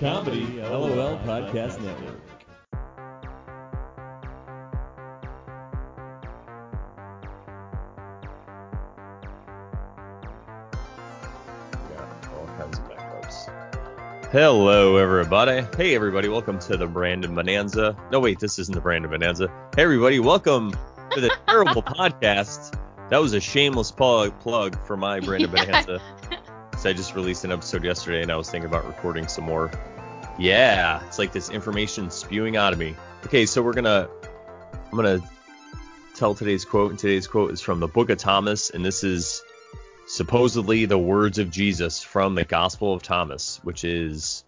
Comedy LOL Podcast Network. all kinds of backups. Hello, everybody. Hey, everybody. Welcome to the Brandon Bonanza. No, wait, this isn't the Brandon Bonanza. Hey, everybody. Welcome to the terrible podcast. That was a shameless plug, plug for my Brandon Yeah. Bonanza. I just released an episode yesterday, and I was thinking about recording some more. Yeah, it's like this information spewing out of me. Okay, so we're gonna, I'm gonna tell today's quote, and today's quote is from the Book of Thomas, and this is supposedly the words of Jesus from the Gospel of Thomas, which is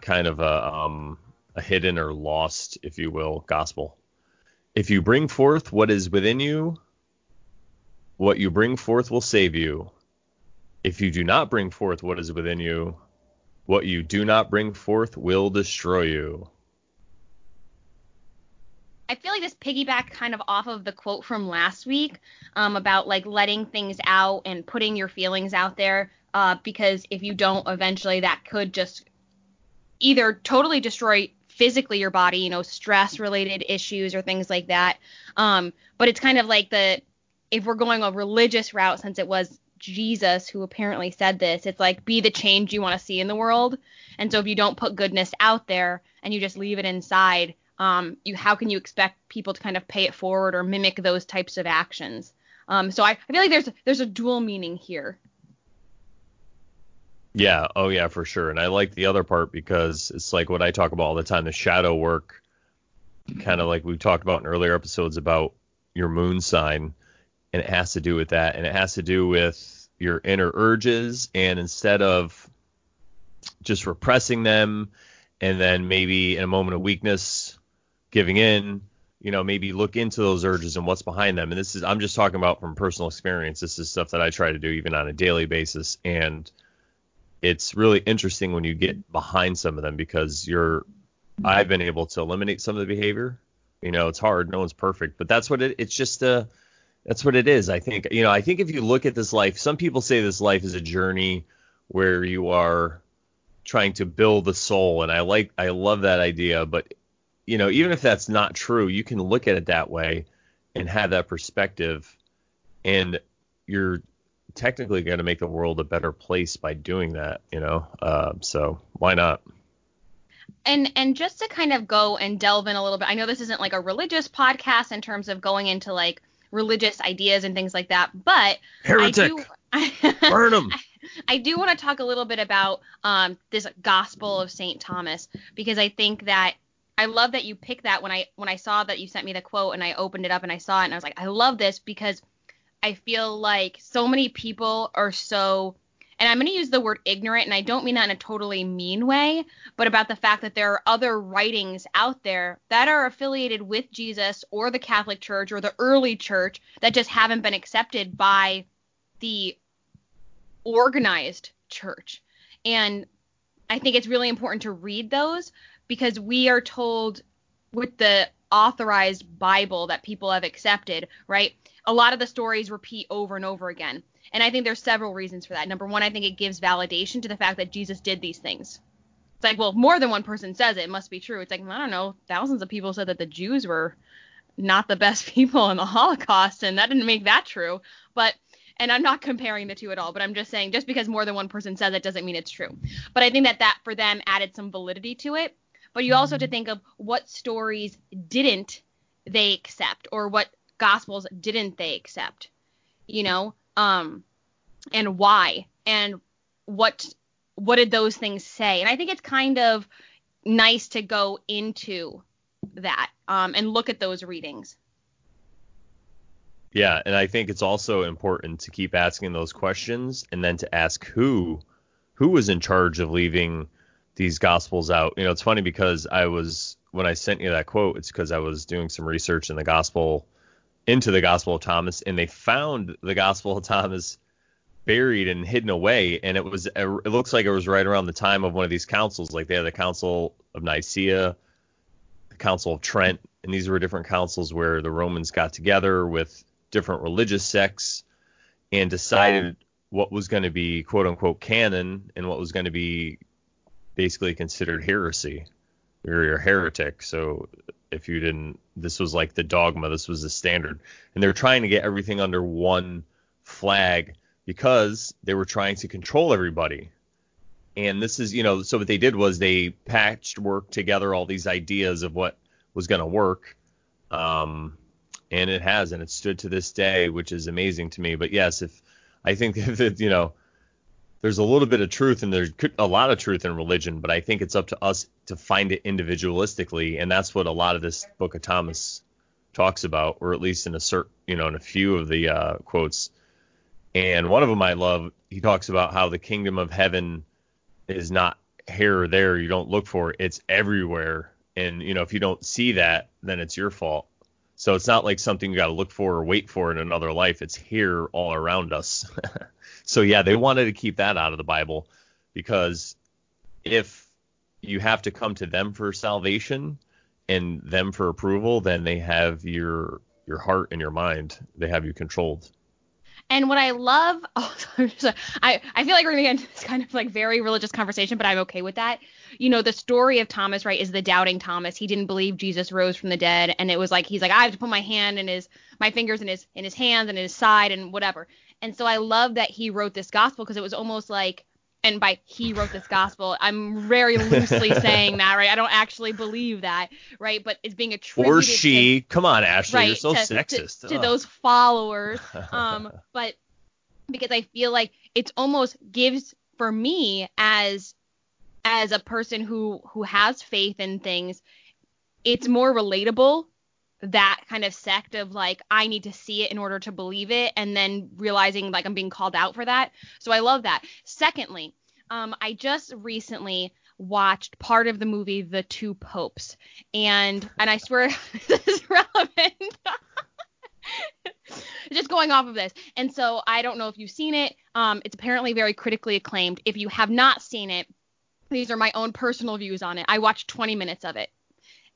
kind of a um, a hidden or lost, if you will, gospel. If you bring forth what is within you, what you bring forth will save you. If you do not bring forth what is within you, what you do not bring forth will destroy you. I feel like this piggyback kind of off of the quote from last week um, about like letting things out and putting your feelings out there uh, because if you don't, eventually that could just either totally destroy physically your body, you know, stress related issues or things like that. Um, but it's kind of like the if we're going a religious route, since it was Jesus who apparently said this, it's like be the change you want to see in the world. And so if you don't put goodness out there and you just leave it inside, um, you how can you expect people to kind of pay it forward or mimic those types of actions? Um, so I, I feel like there's there's a dual meaning here. Yeah, oh yeah, for sure. And I like the other part because it's like what I talk about all the time, the shadow work, kind of like we talked about in earlier episodes about your moon sign, and it has to do with that, and it has to do with your inner urges, and instead of just repressing them, and then maybe in a moment of weakness, giving in, you know, maybe look into those urges and what's behind them. And this is I'm just talking about from personal experience. This is stuff that I try to do even on a daily basis, and it's really interesting when you get behind some of them because you're I've been able to eliminate some of the behavior. You know, it's hard, no one's perfect, but that's what it it's just uh that's what it is. I think you know, I think if you look at this life, some people say this life is a journey where you are trying to build the soul and I like I love that idea, but you know, even if that's not true, you can look at it that way and have that perspective and you're technically going to make the world a better place by doing that, you know. Uh, so why not? and and just to kind of go and delve in a little bit i know this isn't like a religious podcast in terms of going into like religious ideas and things like that but Heretic, i do burn 'em. I do want to talk a little bit about um, this Gospel of Saint Thomas because I think that I love that you picked that when I when I saw that you sent me the quote and I opened it up and I saw it and I was like I love this because I feel like so many people are so and I'm going to use the word ignorant and I don't mean that in a totally mean way but about the fact that there are other writings out there that are affiliated with Jesus or the Catholic Church or the early church that just haven't been accepted by the organized church. And I think it's really important to read those because we are told with the authorized Bible that people have accepted, right? A lot of the stories repeat over and over again. And I think there's several reasons for that. Number one, I think it gives validation to the fact that Jesus did these things. It's like, well, more than one person says it, it must be true. It's like, I don't know, thousands of people said that the Jews were not the best people in the Holocaust, and that didn't make that true. But and I'm not comparing the two at all, but I'm just saying just because more than one person says it doesn't mean it's true. But I think that that for them added some validity to it. But you also have to think of what stories didn't they accept or what gospels didn't they accept, you know, um, and why and what what did those things say? And I think it's kind of nice to go into that um, and look at those readings. Yeah, and I think it's also important to keep asking those questions and then to ask who who was in charge of leaving these gospels out. You know, it's funny because I was when I sent you that quote, it's because I was doing some research in the gospel into the gospel of Thomas and they found the gospel of Thomas buried and hidden away and it was it looks like it was right around the time of one of these councils like they had the council of Nicaea, the council of Trent and these were different councils where the Romans got together with different religious sects and decided what was going to be quote unquote canon and what was going to be basically considered heresy. You're a heretic. So if you didn't, this was like the dogma. This was the standard, and they're trying to get everything under one flag because they were trying to control everybody. And this is, you know, so what they did was they patched work together all these ideas of what was going to work. Um, and it has, and it stood to this day, which is amazing to me. But yes, if I think that, you know, there's a little bit of truth and there's a lot of truth in religion, but I think it's up to us to find it individualistically. And that's what a lot of this book of Thomas talks about, or at least in a certain, you know, in a few of the uh, quotes. And one of them I love, he talks about how the kingdom of heaven is not here or there. You don't look for it. It's everywhere. And, you know, if you don't see that, then it's your fault. So it's not like something you got to look for or wait for in another life. It's here all around us. so yeah, they wanted to keep that out of the Bible because if you have to come to them for salvation and them for approval, then they have your your heart and your mind. They have you controlled. And what I love, oh, I, I feel like we're going to get into this kind of like very religious conversation, but I'm okay with that. You know, the story of Thomas, right, is the doubting Thomas. He didn't believe Jesus rose from the dead. And it was like, he's like, I have to put my hand in his, my fingers in his, in his hands and his side and whatever. And so I love that he wrote this gospel because it was almost like, and by he wrote this gospel, I'm very loosely saying that, right? I don't actually believe that, right? But it's being attributed or she. To, Come on, Ashley, right, you're so to, sexist. To, to those followers, um, but because I feel like it's almost gives for me as as a person who who has faith in things, it's more relatable that kind of sect of like I need to see it in order to believe it and then realizing like I'm being called out for that. So I love that. Secondly, um I just recently watched part of the movie The Two Popes and and I swear this is relevant. just going off of this. And so I don't know if you've seen it. Um it's apparently very critically acclaimed. If you have not seen it, these are my own personal views on it. I watched 20 minutes of it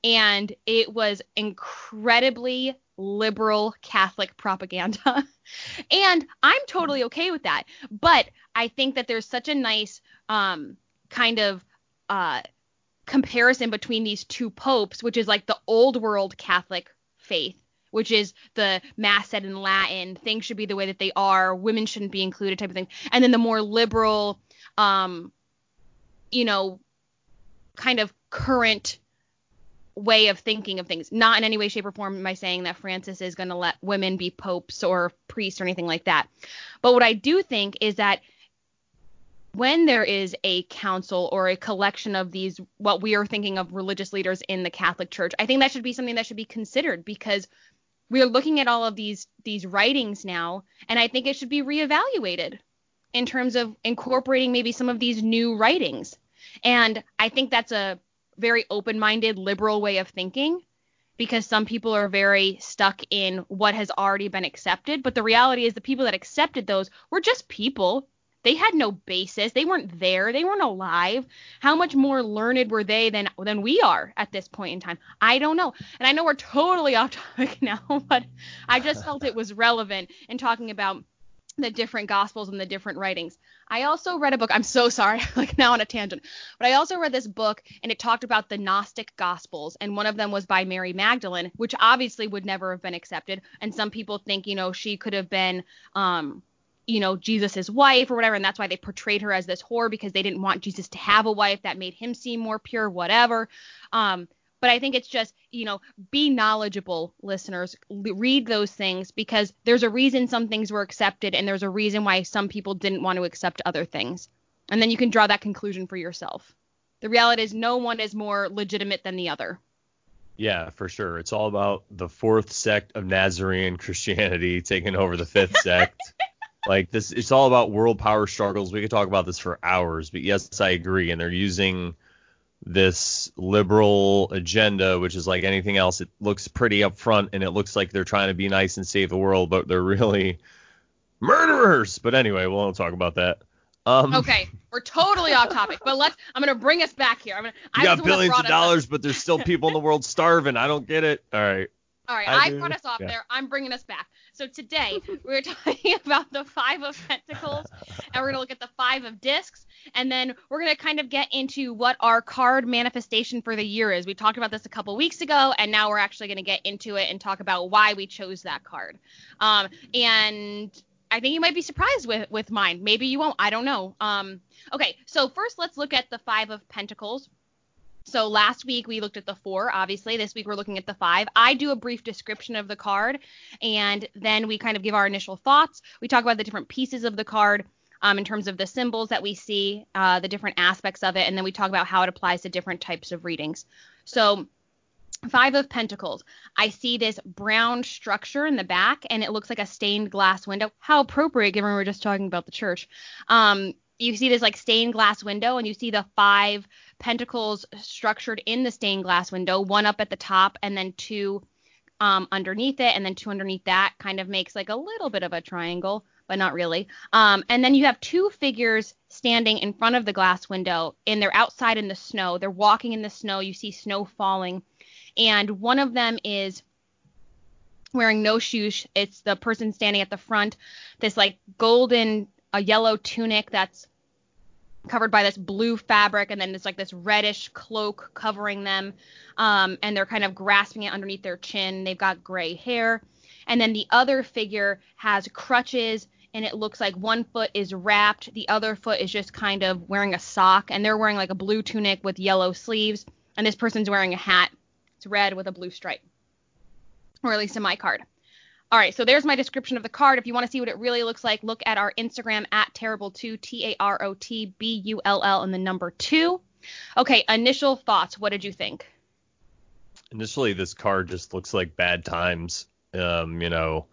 and it was incredibly liberal Catholic propaganda. and I'm totally okay with that. But I think that there's such a nice um, kind of uh, comparison between these two popes, which is like the old world Catholic faith, which is the mass said in Latin, things should be the way that they are, women shouldn't be included type of thing. And then the more liberal, um, you know, kind of current way of thinking of things. Not in any way, shape, or form am I saying that Francis is going to let women be popes or priests or anything like that. But what I do think is that when there is a council or a collection of these, what we are thinking of religious leaders in the Catholic Church, I think that should be something that should be considered because we are looking at all of these these writings now, and I think it should be reevaluated in terms of incorporating maybe some of these new writings. And I think that's a very open-minded liberal way of thinking because some people are very stuck in what has already been accepted. But the reality is the people that accepted those were just people. They had no basis. They weren't there. They weren't alive. How much more learned were they than than we are at this point in time? I don't know. And i know we're totally off topic now but i just felt it was relevant in talking about the different gospels and the different writings. I also read a book. I'm so sorry, like now on a tangent, but I also read this book and it talked about the Gnostic gospels, and one of them was by Mary Magdalene, which obviously would never have been accepted. And some people think, you know, she could have been, um, you know, Jesus's wife or whatever, and that's why they portrayed her as this whore because they didn't want Jesus to have a wife that made him seem more pure, whatever. Um, but I think it's just, you know, be knowledgeable, listeners. read those things because there's a reason some things were accepted and there's a reason why some people didn't want to accept other things. And then you can draw that conclusion for yourself. The reality is no one is more legitimate than the other. Yeah, for sure. It's all about the fourth sect of Nazarene Christianity taking over the fifth sect. like this it's all about world power struggles. We could talk about this for hours, but yes, I agree. And they're using this liberal agenda, which is like anything else. It looks pretty upfront and it looks like they're trying to be nice and save the world, but they're really murderers. But anyway, we won't talk about that. Um, okay, we're totally off topic, but let's. I'm gonna bring us back here. I'm gonna. You got billions of dollars, but there's still people in the world starving. I don't get it. All right. All right, I I, brought us off yeah. there. I'm bringing us back. So today we're talking about the five of pentacles, and we're gonna look at the five of discs, and then we're gonna kind of get into what our card manifestation for the year is. We talked about this a couple weeks ago, and now we're actually gonna get into it and talk about why we chose that card. Um, and I think you might be surprised with with mine. Maybe you won't. I don't know. Um, okay, so first let's look at the five of pentacles. So last week we looked at the four, obviously. This week we're looking at the five. I do a brief description of the card, and then we kind of give our initial thoughts. We talk about the different pieces of the card um, in terms of the symbols that we see, uh, the different aspects of it, and then we talk about how it applies to different types of readings. So Five of Pentacles. I see this brown structure in the back, and it looks like a stained glass window. How appropriate, given we were just talking about the church. Um, you see this like stained glass window, and you see the five pentacles structured in the stained glass window, one up at the top, and then two um, underneath it, and then two underneath that. Kind of makes like a little bit of a triangle, but not really. Um, and then you have two figures standing in front of the glass window, and they're outside in the snow. They're walking in the snow. You see snow falling and one of them is wearing no shoes. It's the person standing at the front, this like golden, a yellow tunic that's covered by this blue fabric, and then it's like this reddish cloak covering them, um, and they're kind of grasping it underneath their chin. They've got gray hair, and then the other figure has crutches. And it looks like one foot is wrapped, the other foot is just kind of wearing a sock, and they're wearing like a blue tunic with yellow sleeves, and this person's wearing a hat it's red with a blue stripe, or at least in my card. All right, so there's my description of the card. If you want to see what it really looks like, look at our Instagram at terrible2, T A R O T B U L L, and the number two. Okay, initial thoughts. What did you think? Initially, this card just looks like bad times. Um, you know,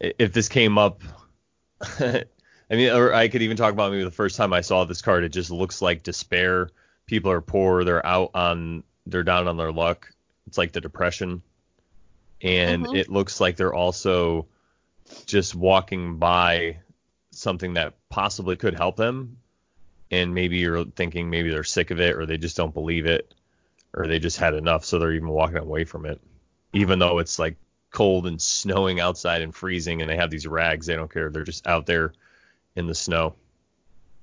if this came up, I mean, or I could even talk about maybe the first time I saw this card, it just looks like despair. People are poor. They're out on, they're down on their luck. It's like the depression. And Mhm. it looks like they're also just walking by something that possibly could help them. And maybe you're thinking maybe they're sick of it or they just don't believe it or they just had enough, so they're even walking away from it. Even though it's like cold and snowing outside and freezing, and they have these rags, they don't care. They're just out there in the snow.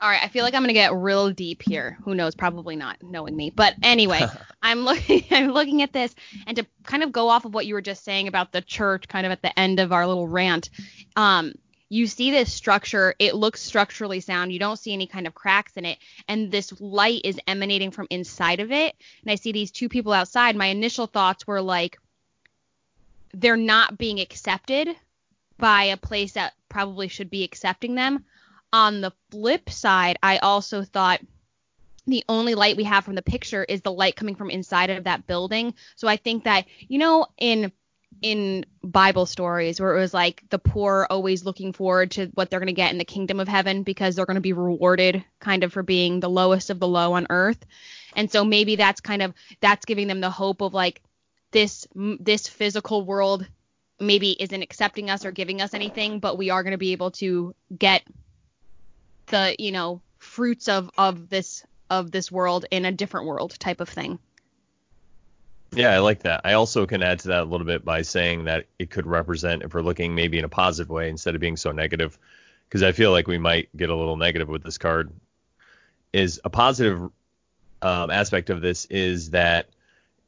All right, I feel like I'm gonna get real deep here. Who knows? Probably not, knowing me. But anyway, I'm looking, I'm looking at this, and to kind of go off of what you were just saying about the church, kind of at the end of our little rant. Um, you see this structure; it looks structurally sound. You don't see any kind of cracks in it, and this light is emanating from inside of it. And I see these two people outside. My initial thoughts were like, they're not being accepted by a place that probably should be accepting them. On the flip side, I also thought the only light we have from the picture is the light coming from inside of that building. So I think that you know in in Bible stories where it was like the poor always looking forward to what they're going to get in the kingdom of heaven because they're going to be rewarded kind of for being the lowest of the low on earth. And so maybe that's kind of that's giving them the hope of like this this physical world maybe isn't accepting us or giving us anything, but we are going to be able to get the you know fruits of of this of this world in a different world type of thing. Yeah, I like that. I also can add to that a little bit by saying that it could represent, if we're looking maybe in a positive way instead of being so negative, because I feel like we might get a little negative with this card. Is a positive um, aspect of this is that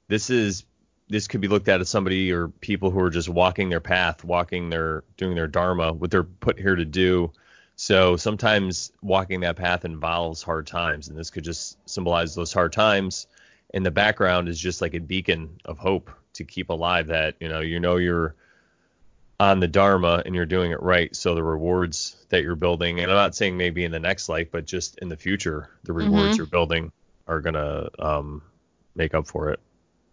this is this could be looked at as somebody or people who are just walking their path, walking their doing their dharma, what they're put here to do. So sometimes walking that path involves hard times, and this could just symbolize those hard times. And the background is just like a beacon of hope to keep alive that you know you know you're on the dharma and you're doing it right. So the rewards that you're building, and I'm not saying maybe in the next life, but just in the future, the rewards Mhm. you're building are gonna um, make up for it,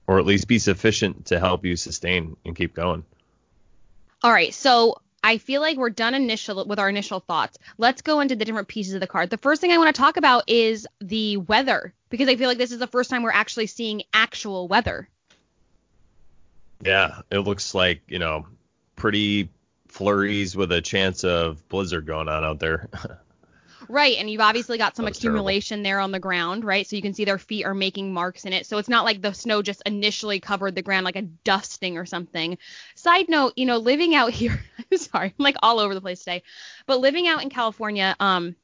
or at least be sufficient to help you sustain and keep going. All right, so I feel like we're done initial with our initial thoughts. Let's go into the different pieces of the card. The first thing I want to talk about is the weather because I feel like this is the first time we're actually seeing actual weather. Yeah, it looks like you know pretty flurries with a chance of blizzard going on out there. Right, and you've obviously got some was terrible. accumulation there on the ground, right? So you can see their feet are making marks in it. So it's not like the snow just initially covered the ground like a dusting or something. Side note, you know, living out here, I'm sorry, I'm like all over the place today, but living out in California, um,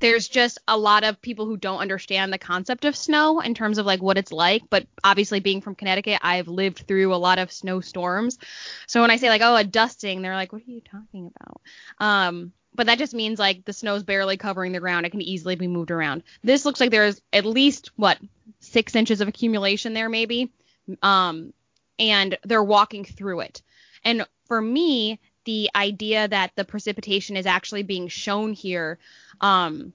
there's just a lot of people who don't understand the concept of snow in terms of like what it's like. But obviously, being from Connecticut, I've lived through a lot of snowstorms. So when I say like, oh, a dusting, they're like, what are you talking about? Um, but that just means like the snow's barely covering the ground. It can easily be moved around. This looks like there's at least what six inches of accumulation there, maybe. Um, and they're walking through it. And for me, the idea that the precipitation is actually being shown here, um,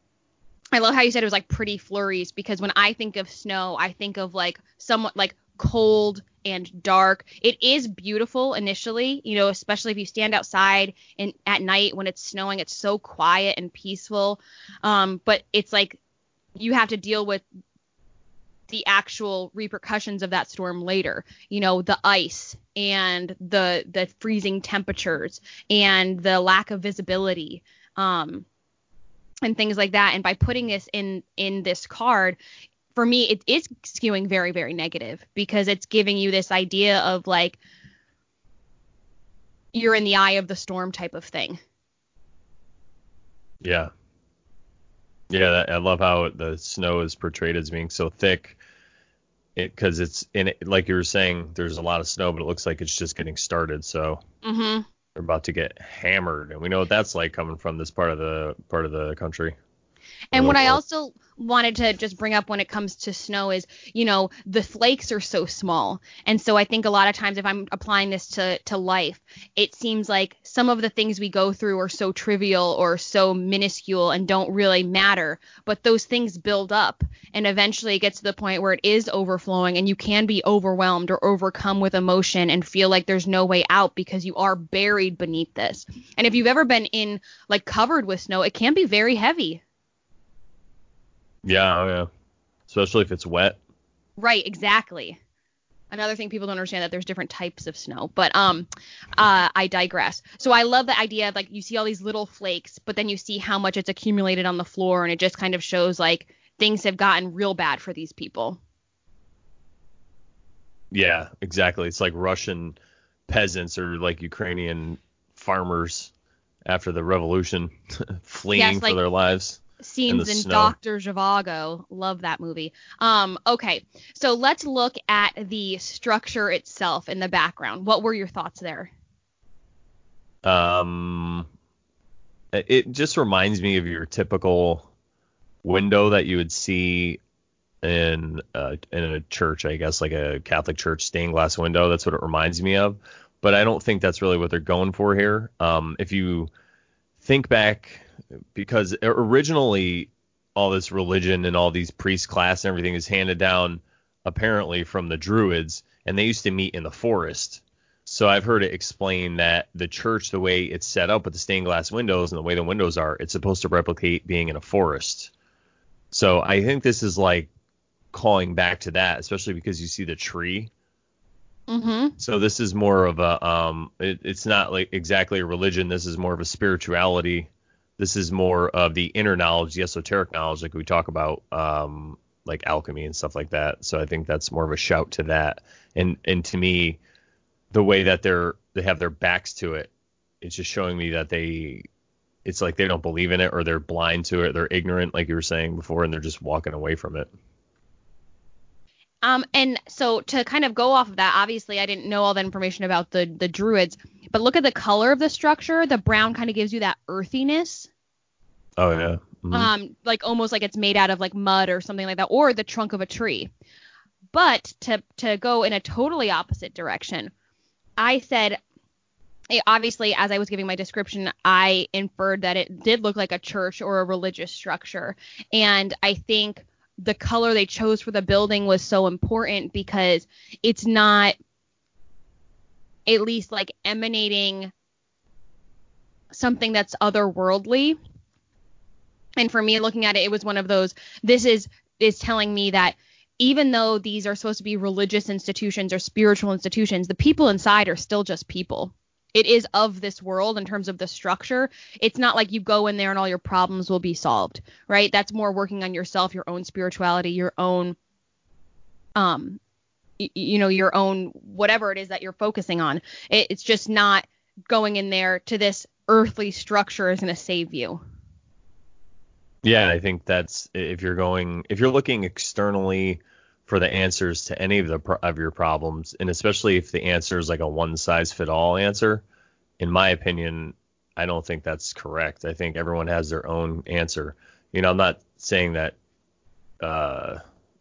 I love how you said it was like pretty flurries because when I think of snow, I think of like somewhat like cold and dark. It is beautiful initially, you know, especially if you stand outside and at night when it's snowing, it's so quiet and peaceful. Um, but it's like you have to deal with the actual repercussions of that storm later. You know, the ice and the the freezing temperatures and the lack of visibility. Um, and things like that. And by putting this in in this card, for me, it is skewing very very negative because it's giving you this idea of like you're in the eye of the storm type of thing. Yeah. Yeah, that, I love how the snow is portrayed as being so thick. Because it's in it, like you were saying, there's a lot of snow, but it looks like it's just getting started. So Mm-hmm. they're about to get hammered, and we know what that's like coming from this part of the part of the country. And what I also wanted to just bring up when it comes to snow is, you know, the flakes are so small. And so I think a lot of times if I'm applying this to to life, it seems like some of the things we go through are so trivial or so minuscule and don't really matter, but those things build up and eventually it gets to the point where it is overflowing and you can be overwhelmed or overcome with emotion and feel like there's no way out because you are buried beneath this. And if you've ever been in like covered with snow, it can be very heavy. Yeah, oh, yeah. Especially if it's wet. Right, exactly. Another thing people don't understand that there's different types of snow, but um, uh, I digress. So I love the idea of like you see all these little flakes, but then you see how much it's accumulated on the floor, and it just kind of shows like things have gotten real bad for these people. Yeah, exactly. It's like Russian peasants or like Ukrainian farmers after the revolution fleeing Yes, for their lives. Scenes the in. Doctor Zhivago, love that movie. Um, okay, so let's look at the structure itself in the background. What were your thoughts there? Um, it it just reminds me of your typical window that you would see in uh, in a church, I guess, like a Catholic church stained glass window. That's what it reminds me of. But I don't think that's really what they're going for here. Um, if you think back, because originally all this religion and all these priest class and everything is handed down apparently from the Druids, and they used to meet in the forest. So I've heard it explained that the church, the way it's set up with the stained glass windows and the way the windows are, it's supposed to replicate being in a forest. So I think this is like calling back to that, especially because you see the tree. Mm-hmm. So this is more of a um, it, it's not like exactly a religion. This is more of a spirituality. This is more of the inner knowledge, the esoteric knowledge, like we talk about, um, like alchemy and stuff like that. So I think that's more of a shout to that. And and to me, the way that they're they have their backs to it, it's just showing me that they, it's like they don't believe in it or they're blind to it. They're ignorant, like you were saying before, and they're just walking away from it. Um, and so to kind of go off of that, obviously I didn't know all the information about the the druids, but look at the color of the structure. The brown kind of gives you that earthiness, Oh yeah. Mhm. um, like almost like it's made out of like mud or something like that, or the trunk of a tree. But to to go in a totally opposite direction, I said, obviously as I was giving my description, I inferred that it did look like a church or a religious structure, and I think the color they chose for the building was so important because it's not at least like emanating something that's otherworldly. And for me looking at it, it was one of those this is is telling me that even though these are supposed to be religious institutions or spiritual institutions, the people inside are still just people. It is of this world in terms of the structure. It's not like you go in there and all your problems will be solved, right? That's more working on yourself, your own spirituality, your own um you know your own whatever it is that you're focusing on. It, it's just not going in there to this earthly structure is going to save you. Yeah, I think that's if you're going if you're looking externally for the answers to any of the of your problems, and especially if the answer is like a one size fit all answer, in my opinion, I don't think that's correct. I think everyone has their own answer. You know, I'm not saying that uh,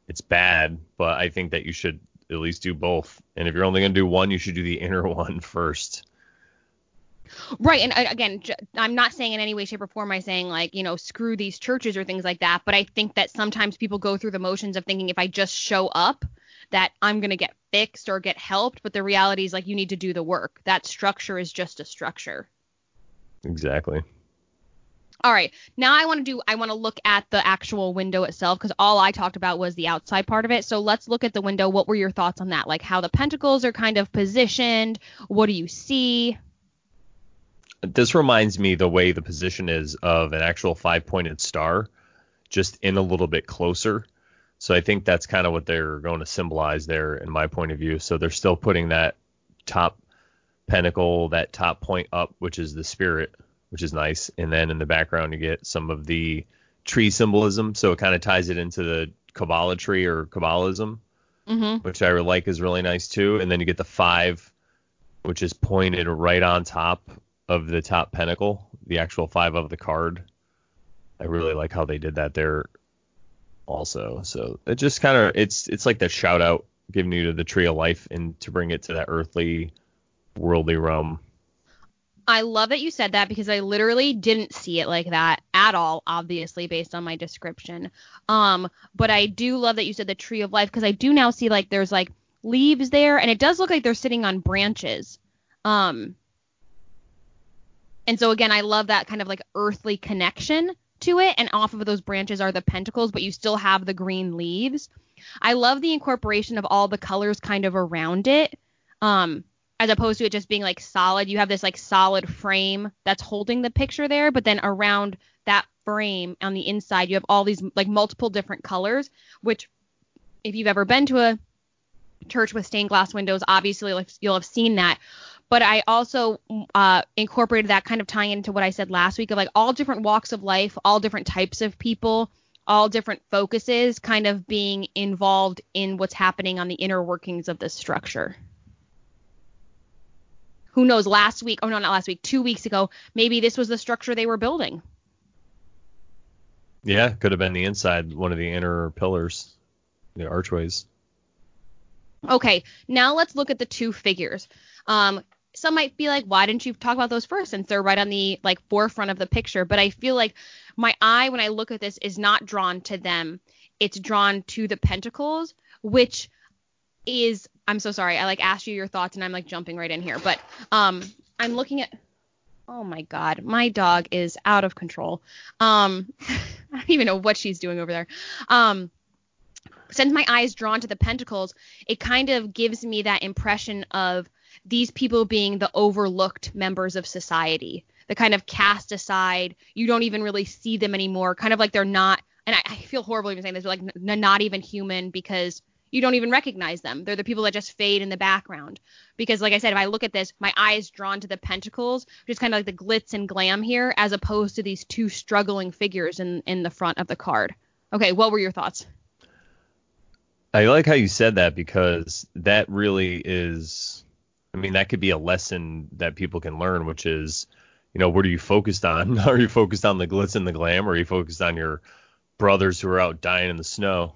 it's bad, but I think that you should at least do both. And if you're only going to do one, you should do the inner one first. Right. And uh, again, I'm not saying in any way, shape, or form, I'm saying like, you know, screw these churches or things like that. But I think that sometimes people go through the motions of thinking if I just show up, that I'm going to get fixed or get helped. But the reality is like, you need to do the work. That structure is just a structure. Exactly. All right. Now I want to do I want to look at the actual window itself because all I talked about was the outside part of it. So let's look at the window. What were your thoughts on that? Like how the pentacles are kind of positioned? What do you see? This reminds me the way the position is of an actual five-pointed star, just in a little bit closer. So I think that's kind of what they're going to symbolize there in my point of view. So they're still putting that top pentacle, that top point up, which is the spirit which is nice. And then in the background, you get some of the tree symbolism. So it kind of ties it into the Kabbalah tree or Kabbalism, mm-hmm. which I like is really nice too. And then you get the five, which is pointed right on top of the top pentacle, the actual five of the card. I really like how they did that there also. So it just kind of it's it's like that shout out giving you to the tree of life and to bring it to that earthly worldly realm I love that you said that because I literally didn't see it like that at all, obviously, based on my description. Um, but I do love that you said the tree of life because I do now see like there's like leaves there and it does look like they're sitting on branches. Um, and so again, I love that kind of like earthly connection to it. And off of those branches are the pentacles, but you still have the green leaves. I love the incorporation of all the colors kind of around it. Um, as opposed to it just being like solid. You have this like solid frame that's holding the picture there, but then around that frame on the inside, you have all these like multiple different colors, which if you've ever been to a church with stained glass windows, obviously like, you'll have seen that. But I also uh, incorporated that kind of tying into what I said last week of like all different walks of life, all different types of people, all different focuses kind of being involved in what's happening on the inner workings of this structure. Who knows last week oh no not last week two weeks ago maybe this was the structure they were building. Yeah could have been the inside one of the inner pillars the archways. Okay now let's look at the two figures. Um some might be like why didn't you talk about those first since they're right on the like forefront of the picture but i feel like my eye when i look at this is not drawn to them it's drawn to the pentacles which is I'm so sorry. I like asked you your thoughts and I'm like jumping right in here, but um I'm looking at Oh my god, my dog is out of control. Um I don't even know what she's doing over there. Um since my eye is drawn to the pentacles, it kind of gives me that impression of these people being the overlooked members of society, the kind of cast aside. You don't even really see them anymore, kind of like they're not. And I, I feel horrible even saying this, but like n- not even human because you don't even recognize them. They're the people that just fade in the background. Because, like I said, if I look at this, my eye is drawn to the pentacles, which is kind of like the glitz and glam here, as opposed to these two struggling figures in in the front of the card. Okay, what were your thoughts? I like how you said that because that really is. I mean, that could be a lesson that people can learn, which is, you know, what are you focused on? are you focused on the glitz and the glam, or are you focused on your brothers who are out dying in the snow?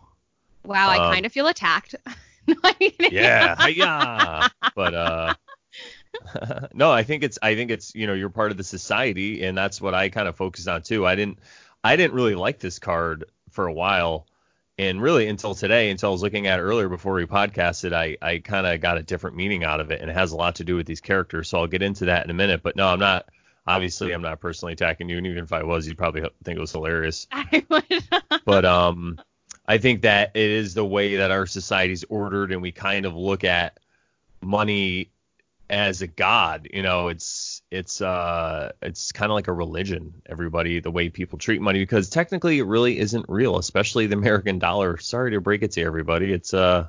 Wow, I um, kind of feel attacked. yeah, yeah. But uh no, I think it's I think it's you know you're part of the society and that's what I kind of focused on too. I didn't I didn't really like this card for a while and really until today until I was looking at it earlier before we podcasted I I kind of got a different meaning out of it and it has a lot to do with these characters so I'll get into that in a minute. But no, I'm not obviously I'm not personally attacking you and even if I was you'd probably think it was hilarious. I would. but um I think that it is the way that our society is ordered, and we kind of look at money as a god. You know, it's it's uh it's kind of like a religion. Everybody, the way people treat money, because technically it really isn't real, especially the American dollar. Sorry to break it to everybody. It's uh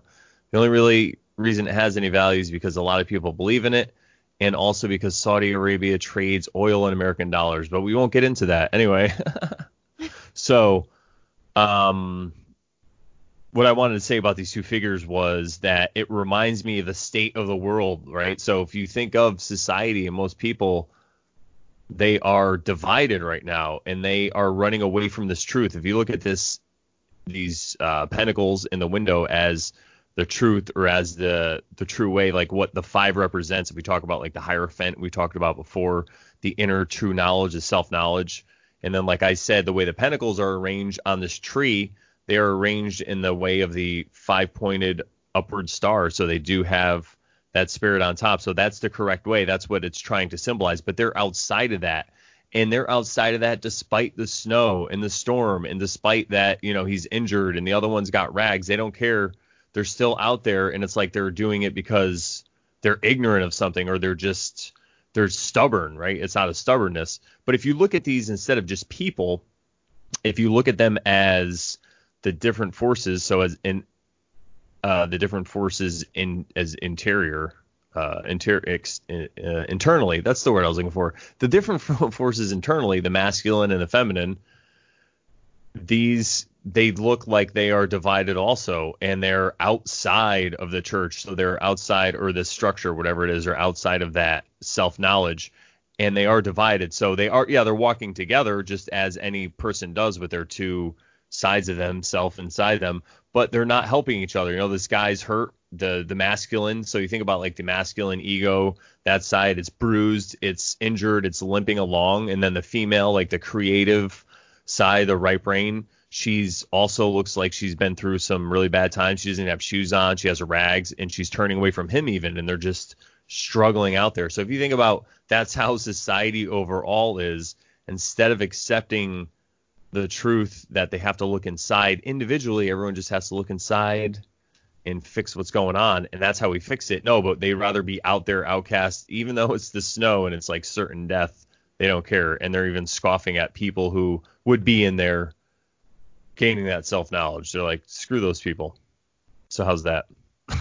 the only really reason it has any value is because a lot of people believe in it, and also because Saudi Arabia trades oil in American dollars. But we won't get into that anyway. so, um what I wanted to say about these two figures was that it reminds me of the state of the world, right? So if you think of society and most people, they are divided right now and they are running away from this truth. If you look at this, these uh, pentacles in the window as the truth or as the the true way, like what the five represents. If we talk about like the hierophant we talked about before, the inner true knowledge is self knowledge, and then like I said, the way the pentacles are arranged on this tree they are arranged in the way of the five pointed upward star. So they do have that spirit on top. So that's the correct way. That's what it's trying to symbolize. But they're outside of that. And they're outside of that despite the snow and the storm and despite that, you know, he's injured and the other one's got rags. They don't care. They're still out there and it's like they're doing it because they're ignorant of something or they're just they're stubborn, right? It's not a stubbornness. But if you look at these instead of just people, if you look at them as the different forces. So as in uh, the different forces in as interior, uh, inter, ex, uh, internally. That's the word I was looking for. The different forces internally, the masculine and the feminine. These they look like they are divided also, and they're outside of the church. So they're outside or the structure, whatever it is, or outside of that self knowledge and they are divided. So they are, yeah, they're walking together just as any person does with their two sides of themselves inside them, but they're not helping each other. You know, this guy's hurt, the the masculine. So you think about like the masculine ego, that side, it's bruised, it's injured, it's limping along, and then the female, like the creative side, the right brain, she's also looks like she's been through some really bad times. She doesn't have shoes on, she has rags, and she's turning away from him even, and they're just struggling out there. So if you think about that's how society overall is, instead of accepting the truth that they have to look inside individually. Everyone just has to look inside and fix what's going on, and that's how we fix it. No, but they'd rather be out there outcast, even though it's the snow and it's like certain death. They don't care, and they're even scoffing at people who would be in there gaining that self knowledge. They're like, screw those people. So how's that?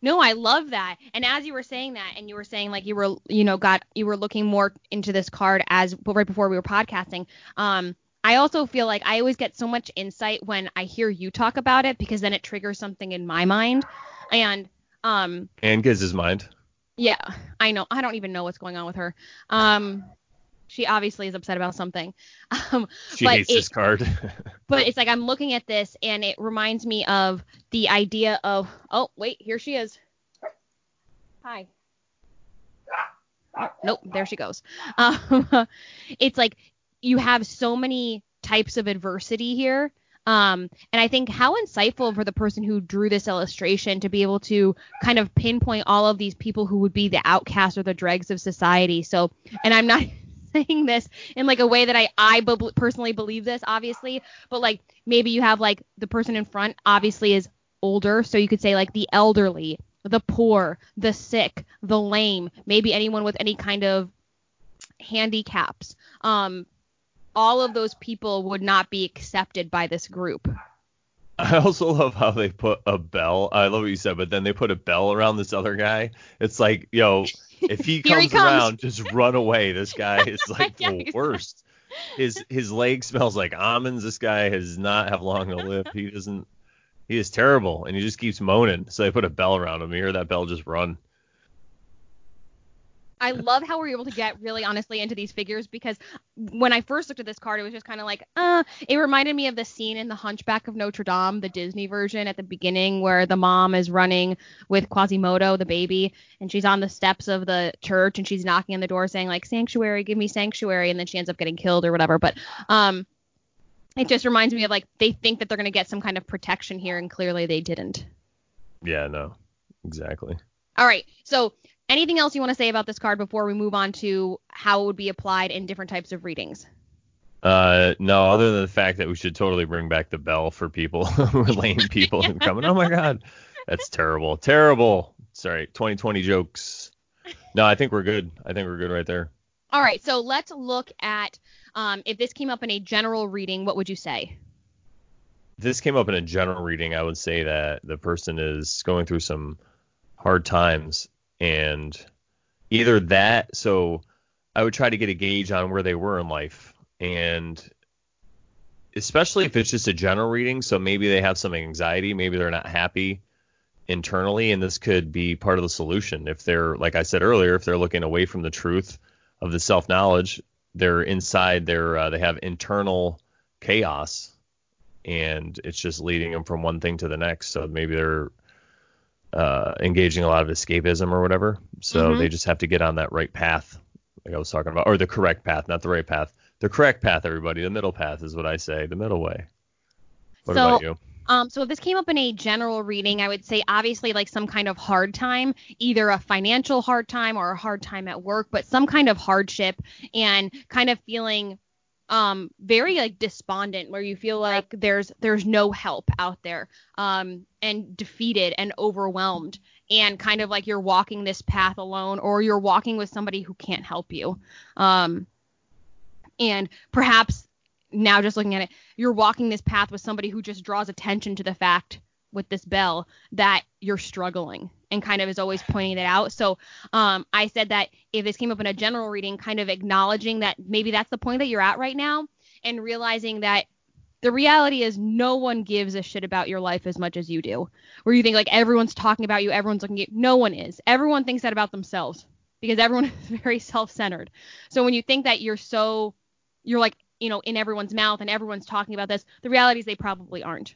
No, I love that. And as you were saying that, and you were saying like you were, you know, got you were looking more into this card as right before we were podcasting. Um, I also feel like I always get so much insight when I hear you talk about it because then it triggers something in my mind. And um and Giz's mind. Yeah, I know. I don't even know what's going on with her. Um she obviously is upset about something. Um, she hates it, this card. but it's like I'm looking at this and it reminds me of the idea of oh wait here she is. Hi. Oh, nope, there she goes. Um, it's like you have so many types of adversity here. Um, and I think how insightful for the person who drew this illustration to be able to kind of pinpoint all of these people who would be the outcasts or the dregs of society. So, and I'm not saying this in like a way that I I personally believe this, obviously, but like maybe you have like the person in front obviously is older, so you could say like the elderly, the poor, the sick, the lame, maybe anyone with any kind of handicaps. Um, all of those people would not be accepted by this group. I also love how they put a bell. I love what you said, but then they put a bell around this other guy. It's like, yo, if he comes, he comes. around, just run away. This guy is like yeah, the worst. His his leg smells like almonds. This guy does not have long to live. He doesn't. He is terrible, and he just keeps moaning. So they put a bell around him. You hear that bell just run. I love how we're able to get really honestly into these figures because when I first looked at this card, it was just kind of like, uh, it reminded me of the scene in The Hunchback of Notre Dame, the Disney version at the beginning where the mom is running with Quasimodo, the baby, and she's on the steps of the church and she's knocking on the door saying like, sanctuary, give me sanctuary, and then she ends up getting killed or whatever. But um, it just reminds me of like they think that they're gonna get some kind of protection here, and clearly they didn't. Yeah, no, exactly. All right, so Anything else you want to say about this card before we move on to how it would be applied in different types of readings? Uh, no, other than the fact that we should totally bring back the bell for people who are lame people and coming. Oh my god, that's terrible, terrible. Sorry, 2020 jokes. No, I think we're good. I think we're good right there. All right, so let's look at um, if this came up in a general reading, what would you say? If this came up in a general reading, I would say that the person is going through some hard times and either that, so I would try to get a gauge on where they were in life and especially if it's just a general reading, so maybe they have some anxiety, maybe they're not happy internally and this could be part of the solution if they're like I said earlier, if they're looking away from the truth of the self-knowledge, they're inside their uh, they have internal chaos and it's just leading them from one thing to the next. So maybe they're uh, engaging a lot of escapism or whatever. So Mhm. they just have to get on that right path, like I was talking about, or the correct path, not the right path. The correct path, everybody. The middle path is what I say. The middle way. What So- about you? Um, so if this came up in a general reading, I would say obviously like some kind of hard time, either a financial hard time or a hard time at work, but some kind of hardship and kind of feeling um very like despondent where you feel like there's there's no help out there um and defeated and overwhelmed and kind of like you're walking this path alone or you're walking with somebody who can't help you. Um and perhaps now just looking at it you're walking this path with somebody who just draws attention to the fact with this bell that you're struggling and kind of is always pointing it out. So um, I said that if this came up in a general reading, kind of acknowledging that maybe that's the point that you're at right now and realizing that the reality is no one gives a shit about your life as much as you do. Where you think like everyone's talking about you, everyone's looking at you. No one is. Everyone thinks that about themselves because everyone is very self-centered. So when you think that you're so you're like you know in everyone's mouth and everyone's talking about this the reality is they probably aren't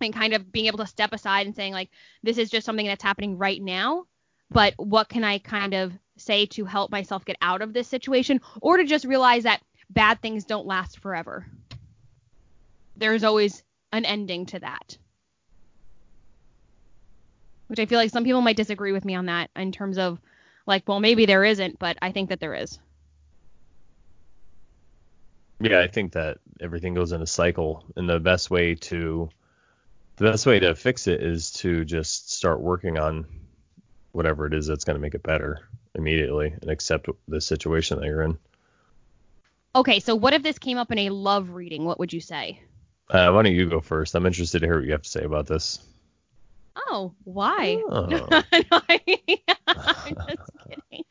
and kind of being able to step aside and saying like this is just something that's happening right now but what can i kind of say to help myself get out of this situation or to just realize that bad things don't last forever? There's always an ending to that. Which i feel like some people might disagree with me on that in terms of like well maybe there isn't but i think that there is. Yeah, I think that everything goes in a cycle, and the best way to the best way to fix it is to just start working on whatever it is that's going to make it better immediately and accept the situation that you're in. okay so what if this came up in a love reading what would you say Uh, why don't you go first? I'm interested to hear what you have to say about this. Oh, why? Oh. No, I- I'm just kidding.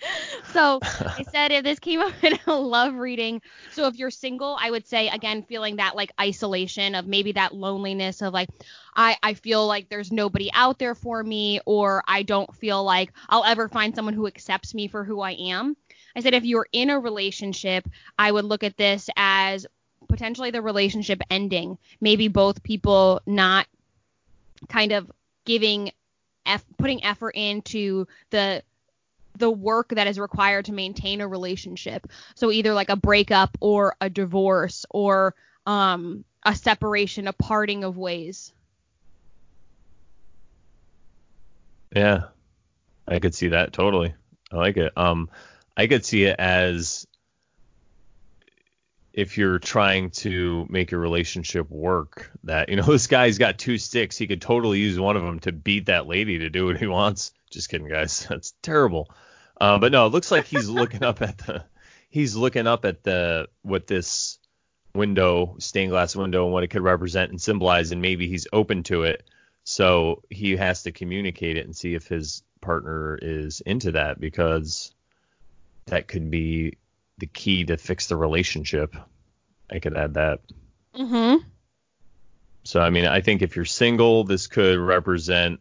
So I said if this came up in a love reading, so if you're single, I would say again feeling that like isolation of maybe that loneliness of like I I feel like there's nobody out there for me or I don't feel like I'll ever find someone who accepts me for who I am. I said if you're in a relationship, I would look at this as potentially the relationship ending. Maybe both people not kind of giving putting effort into the the work that is required to maintain a relationship. So either like a breakup or a divorce or um a separation, a parting of ways. Yeah, I could see that totally. I like it. Um, I could see it as if you're trying to make your relationship work. That you know, this guy's got two sticks. He could totally use one of them to beat that lady to do what he wants. Just kidding, guys. That's terrible. Uh, but no, it looks like he's looking up at the. He's looking up at the what this window, stained glass window, and what it could represent and symbolize, and maybe he's open to it. So he has to communicate it and see if his partner is into that because that could be the key to fix the relationship. I could add that. Mhm. So I mean, I think if you're single, this could represent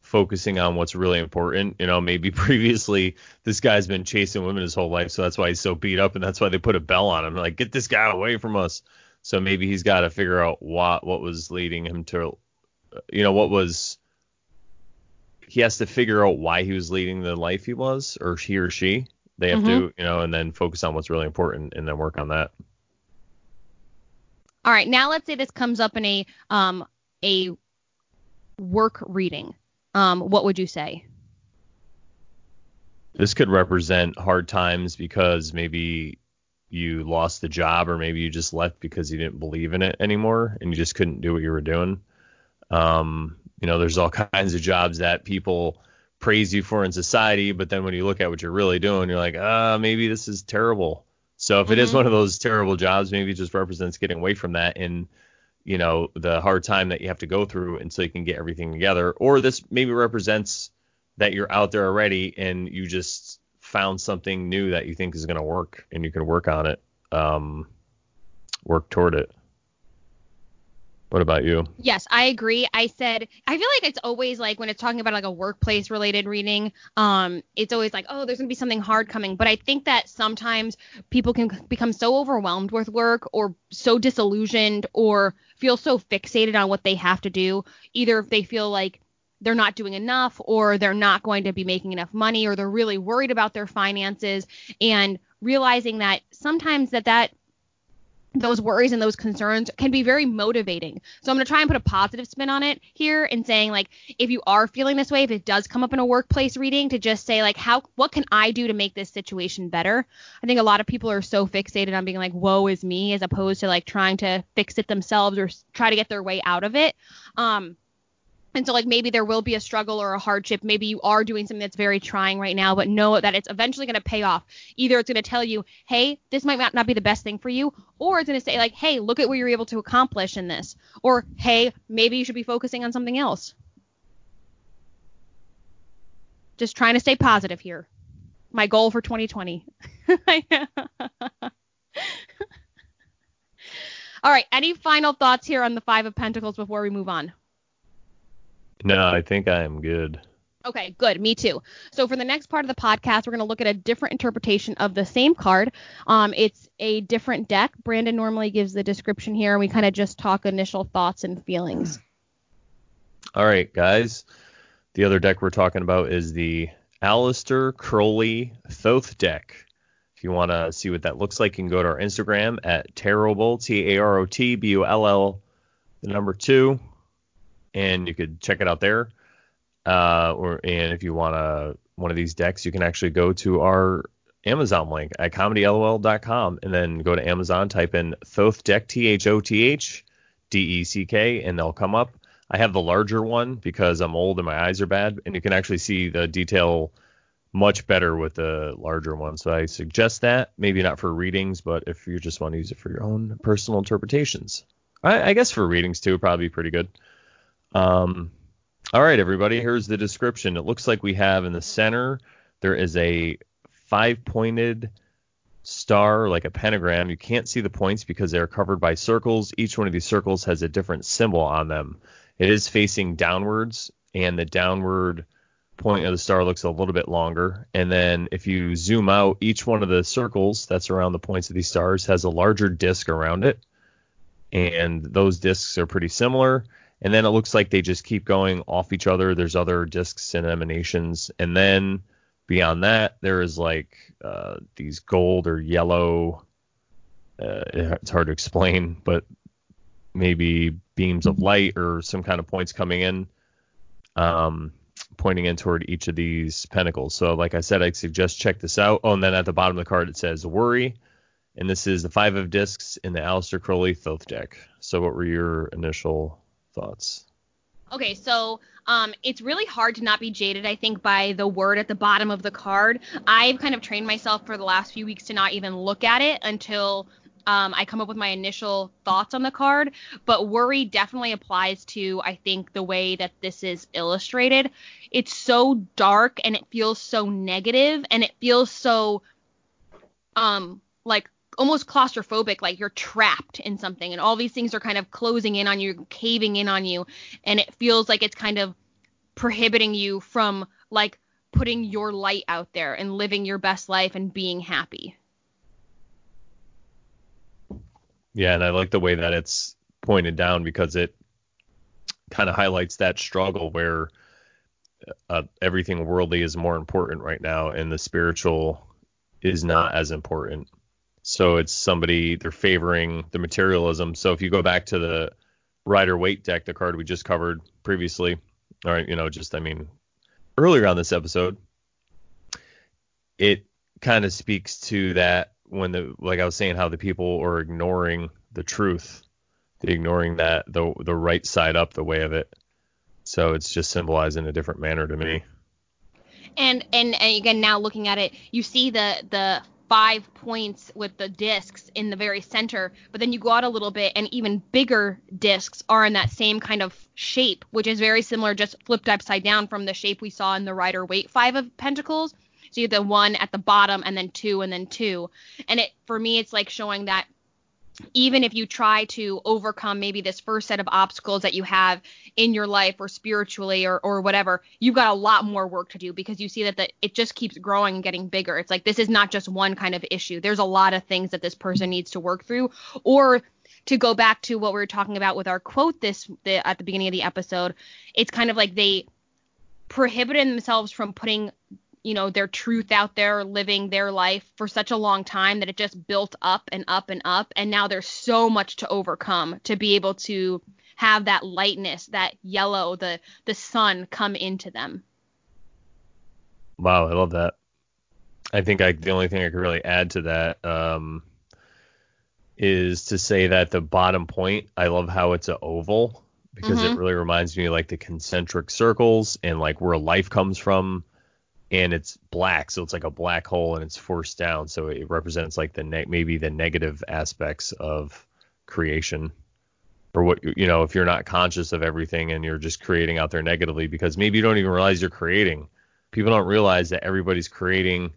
focusing on what's really important. You know, maybe previously this guy's been chasing women his whole life, so that's why he's so beat up, and that's why they put a bell on him, like get this guy away from us. So maybe he's got to figure out what what was leading him to, you know, what was. He has to figure out why he was leading the life he was, or he or she. They have to, you know, and then focus on what's really important, and then work on that. All right, now let's say this comes up in a um a work reading. Um what would you say? this could represent hard times because maybe you lost the job or maybe you just left because you didn't believe in it anymore and you just couldn't do what you were doing. Um, you know, there's all kinds of jobs that people praise you for in society, but then when you look at what you're really doing, you're like, ah, maybe this is terrible. So if it is one of those terrible jobs, maybe it just represents getting away from that and you know the hard time that you have to go through until you can get everything together. Or this maybe represents that you're out there already and you just found something new that you think is going to work and you can work on it, um, work toward it. What about you? Yes, I agree. I said I feel like it's always like when it's talking about like a workplace related reading, um, it's always like, oh, there's gonna be something hard coming. But I think that sometimes people can become so overwhelmed with work or so disillusioned or feel so fixated on what they have to do. Either if they feel like they're not doing enough or they're not going to be making enough money or they're really worried about their finances and realizing that sometimes that that those worries and those concerns can be very motivating. So I'm going to try and put a positive spin on it here and saying like if you are feeling this way, if it does come up in a workplace reading to just say like how what can I do to make this situation better? I think a lot of people are so fixated on being like woe is me as opposed to like trying to fix it themselves or try to get their way out of it. Um and so like maybe there will be a struggle or a hardship. Maybe you are doing something that's very trying right now, but know that it's eventually going to pay off. Either it's going to tell you, hey, this might not- be the best thing for you, or it's going to say like, hey, look at what you're able to accomplish in this, or hey, maybe you should be focusing on something else. Just trying to stay positive here. My goal for 2020. All right. Any final thoughts here on the Five of Pentacles before we move on? No, I think I am good. Okay, good. Me too. So for the next part of the podcast, we're going to look at a different interpretation of the same card. Um, it's a different deck. Brandon normally gives the description here, and we kind of just talk initial thoughts and feelings. All right, guys. The other deck we're talking about is the Aleister Crowley Thoth deck. If you want to see what that looks like, you can go to our Instagram at Tarotbull, T A R O T B U L L, the number two, and you could check it out there. Uh, or and if you want one of these decks, you can actually go to our Amazon link at comedylol.com and then go to Amazon, type in Thoth deck, T H O T H D E C K, and they'll come up. I have the larger one because I'm old and my eyes are bad, and you can actually see the detail much better with the larger one. So I suggest that. Maybe not for readings, but if you just want to use it for your own personal interpretations, I, I guess for readings too, probably pretty good. Um, all right, everybody. Here's the description. It looks like we have in the center there is a five-pointed star, like a pentagram. You can't see the points because they're covered by circles. Each one of these circles has a different symbol on them. It is facing downwards, and the downward point of the star looks a little bit longer. And then if you zoom out, each one of the circles that's around the points of these stars has a larger disk around it. And those disks are pretty similar. And then it looks like they just keep going off each other. There's other disks and emanations. And then beyond that, there is like uh, these gold or yellow. Uh, it's hard to explain, but maybe beams of light or some kind of points coming in, um, pointing in toward each of these pentacles. So, like I said, I'd suggest check this out. Oh, and then at the bottom of the card it says worry, and this is the five of discs in the Aleister Crowley Thoth deck. So, what were your initial thoughts? Okay, so um, it's really hard to not be jaded, I think, by the word at the bottom of the card. I've kind of trained myself for the last few weeks to not even look at it until um, I come up with my initial thoughts on the card. But worry definitely applies to, I think, the way that this is illustrated. It's so dark and it feels so negative and it feels so, um, like almost claustrophobic, like you're trapped in something, and all these things are kind of closing in on you, caving in on you, and it feels like it's kind of prohibiting you from like putting your light out there and living your best life and being happy. Yeah, and I like the way that it's pointed down because it kind of highlights that struggle where uh, everything worldly is more important right now, and the spiritual is not as important. So it's somebody they're favoring the materialism. So if you go back to the Rider Waite deck, the card we just covered previously, or you know, just I mean earlier on this episode, it kind of speaks to that when the like I was saying how the people are ignoring the truth, they're ignoring that the the right side up the way of it. So it's just symbolized in a different manner to me. And, and and again now looking at it, you see the the five points with the discs in the very center, but then you go out a little bit and even bigger discs are in that same kind of shape, which is very similar, just flipped upside down from the shape we saw in the Rider Waite Five of Pentacles. So you have the one at the bottom and then two and then two. And it for me it's like showing that even if you try to overcome maybe this first set of obstacles that you have in your life or spiritually or, or whatever, you've got a lot more work to do because you see that the, it just keeps growing and getting bigger. It's like this is not just one kind of issue. There's a lot of things that this person needs to work through. Or to go back to what we were talking about with our quote this the, at the beginning of the episode, it's kind of like they prohibited themselves from putting you know their truth out there living their life for such a long time that it just built up and up and up. And now there's so much to overcome to be able to have that lightness that yellow the the sun come into them. Wow i love that. I think I, the only thing i could really add to that um, is to say that the bottom point i love how it's an oval because mm-hmm. it really reminds me of like the concentric circles and like where life comes from and it's black, so it's like a black hole and it's forced down, so it represents like the ne- maybe the negative aspects of creation. Or what you know if you're not conscious of everything and you're just creating out there negatively because maybe you don't even realize you're creating. People don't realize that everybody's creating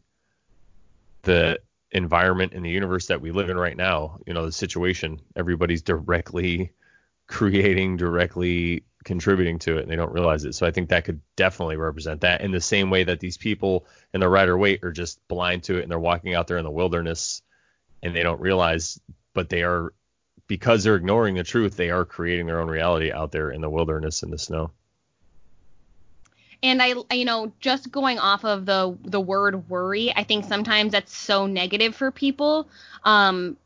the environment in the universe that we live in right now you know the situation. Everybody's directly creating directly contributing to it and they don't realize it. So I think that could definitely represent that in the same way that these people in the Rider Waite are just blind to it and they're walking out there in the wilderness and they don't realize, but they are because they're ignoring the truth, they are creating their own reality out there in the wilderness in the snow. And I, you know, just going off of the the word worry, I think sometimes that's so negative for people. Um,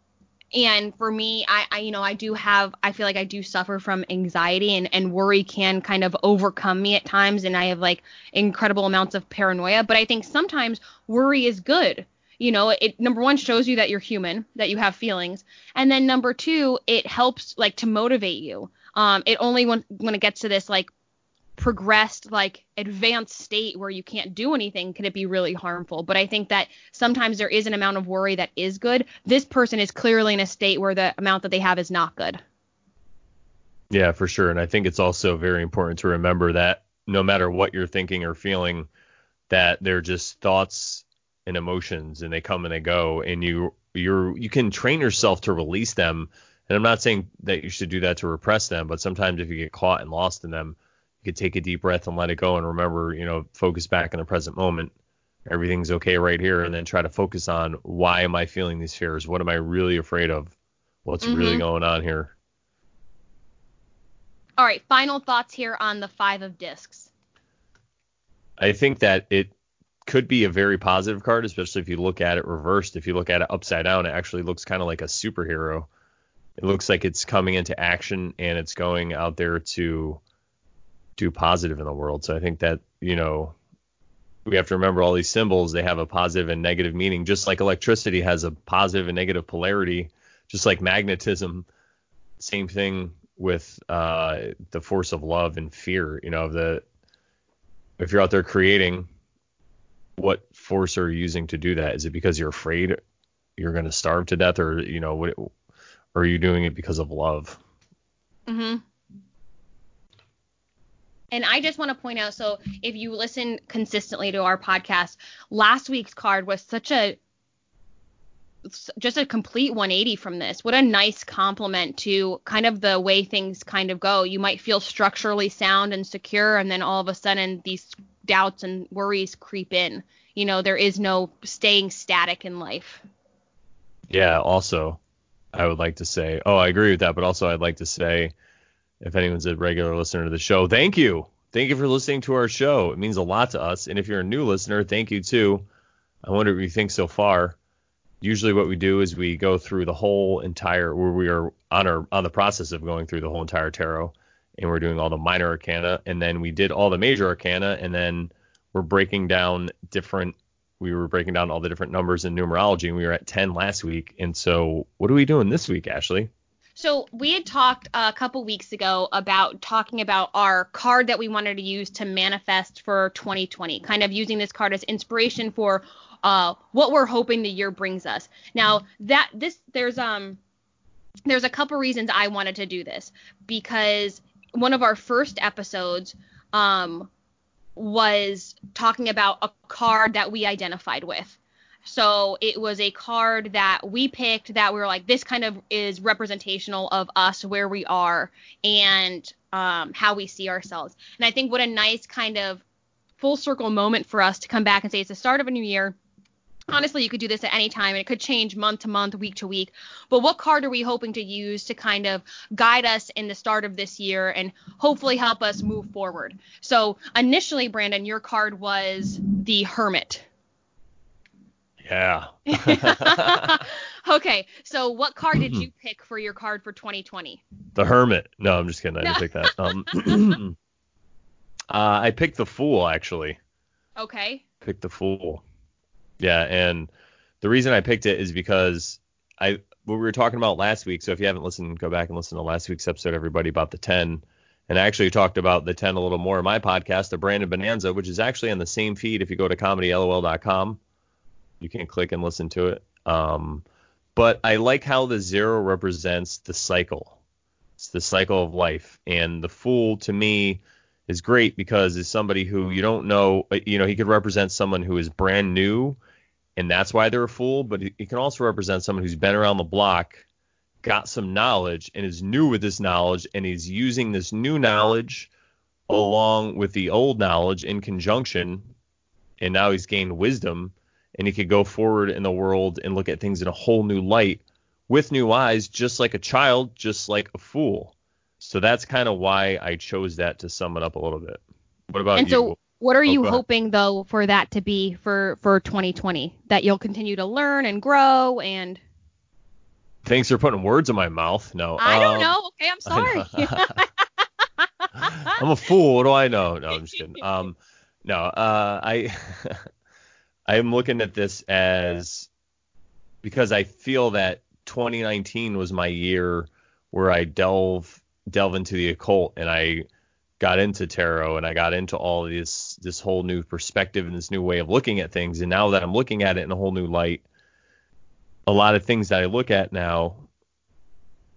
and for me I, I, you know i do have i feel like i do suffer from anxiety and, and worry can kind of overcome me at times. And i have like incredible amounts of paranoia. But i think sometimes worry is good. You know it number one shows you that you're human that you have feelings. And then number two it helps like to motivate you. Um it only when when it gets to this like progressed like advanced state where you can't do anything can it be really harmful? But i think that sometimes there is an amount of worry that is good. This person is clearly in a state where the amount that they have is not good. Yeah for sure. And i think it's also very important to remember that no matter what you're thinking or feeling that they're just thoughts and emotions and they come and they go. And you you're you can train yourself to release them. And i'm not saying that you should do that to repress them but sometimes if you get caught and lost in them could take a deep breath and let it go and remember, you know, focus back in the present moment. Everything's okay right here, and then try to focus on why am I feeling these fears? What am I really afraid of? What's mm-hmm. really going on here? All right, final thoughts here on the five of discs. I think that it could be a very positive card, especially if you look at it reversed. If you look at it upside down, it actually looks kind of like a superhero. It looks like it's coming into action and it's going out there to do positive in the world. So I think that, you know, we have to remember all these symbols, they have a positive and negative meaning, just like electricity has a positive and negative polarity, just like magnetism. Same thing with uh, the force of love and fear. You know, the if you're out there creating, what force are you using to do that? Is it because you're afraid you're going to starve to death, or you know, what, or are you doing it because of love? Mm-hmm. And I just want to point out so if you listen consistently to our podcast, last week's card was such a just a complete 180 from this. What a nice compliment to kind of the way things kind of go. You might feel structurally sound and secure, and then all of a sudden these doubts and worries creep in. You know, there is no staying static in life. Yeah, also, I would like to say, oh, I agree with that, but also I'd like to say if anyone's a regular listener to the show, thank you. Thank you for listening to our show. It means a lot to us. And if you're a new listener, thank you too. I wonder what you think so far. Usually what we do is we go through the whole entire where we are on our on the process of going through the whole entire tarot and we're doing all the minor arcana and then we did all the major arcana and then we're breaking down different we were breaking down all the different numbers in numerology and we were at 10 last week. And so what are we doing this week, Ashley? So we had talked a couple weeks ago about talking about our card that we wanted to use to manifest for 2020, kind of using this card as inspiration for uh, what we're hoping the year brings us. Now that this there's um there's a couple reasons I wanted to do this because one of our first episodes um was talking about a card that we identified with. So it was a card that we picked that we were like, this kind of is representational of us, where we are, and um, how we see ourselves. And I think what a nice kind of full circle moment for us to come back and say it's the start of a new year. Honestly, you could do this at any time and it could change month to month, week to week. But what card are we hoping to use to kind of guide us in the start of this year and hopefully help us move forward? So, initially, Brandon, your card was the Hermit. Yeah. okay, so what card did you pick for your card for 2020? the Hermit. No, I'm just kidding. I didn't pick that. Um, uh, I picked the Fool actually. Okay. Picked the Fool. Yeah, and the reason I picked it is because I what we were talking about last week. So if you haven't listened, go back and listen to last week's episode, everybody, about the 10. And I actually talked about the 10 a little more in my podcast, the Brandon Bonanza, which is actually on the same feed if you go to comedylol.com. You can click and listen to it. Um, but I like how the zero represents the cycle. It's the cycle of life. And the fool to me is great because it's somebody who you don't know, uh, you know, he could represent someone who is brand new and that's why they're a fool, but he can also represent someone who's been around the block, got some knowledge and is new with this knowledge and he's using this new knowledge along with the old knowledge in conjunction and now he's gained wisdom and he could go forward in the world and look at things in a whole new light with new eyes just like a child just like a fool so that's kind of why i chose that to sum it up a little bit what about and you so what are Oh, you hoping though for that to be for for 2020? That you'll continue to learn and grow and thanks for putting words in my mouth no I don't um, know. Okay, I'm sorry. I'm a fool. What do I know? No, I'm just kidding. Um, no, uh, I I'm looking at this as because I feel that 2019 was my year where I delve delve into the occult and I got into tarot and I got into all this this whole new perspective and this new way of looking at things. And now that I'm looking at it in a whole new light, a lot of things that I look at now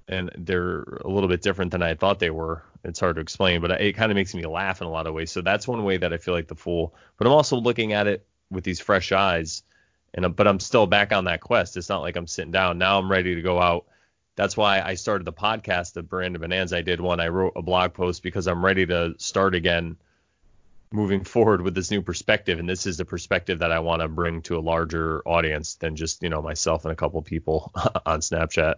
and they're a little bit different than I thought they were. It's hard to explain, but it kind of makes me laugh in a lot of ways. So that's one way that I feel like the fool. But I'm also looking at it with these fresh eyes, and but I'm still back on that quest. It's not like I'm sitting down. Now I'm ready to go out. That's why I started the podcast, the Brandon Bonanza. I did one. I wrote a blog post because I'm ready to start again, moving forward with this new perspective. And this is the perspective that I want to bring to a larger audience than just you know myself and a couple people on Snapchat.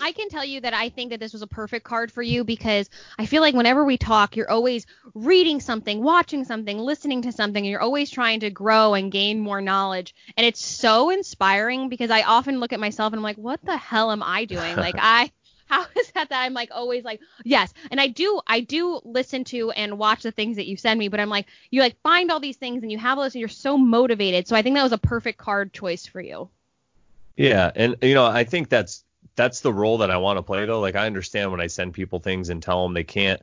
I can tell you that I think that this was a perfect card for you because I feel like whenever we talk, you're always reading something, watching something, listening to something, and you're always trying to grow and gain more knowledge. And it's so inspiring because I often look at myself and I'm like, what the hell am I doing? Like I how is that that I'm like always like yes and I do I do listen to and watch the things that you send me but I'm like you like find all these things and you have all this and you're so motivated so I think that was a perfect card choice for you Yeah, and you know, I think that's that's the role that I want to play though. Like I understand when I send people things and tell them they can't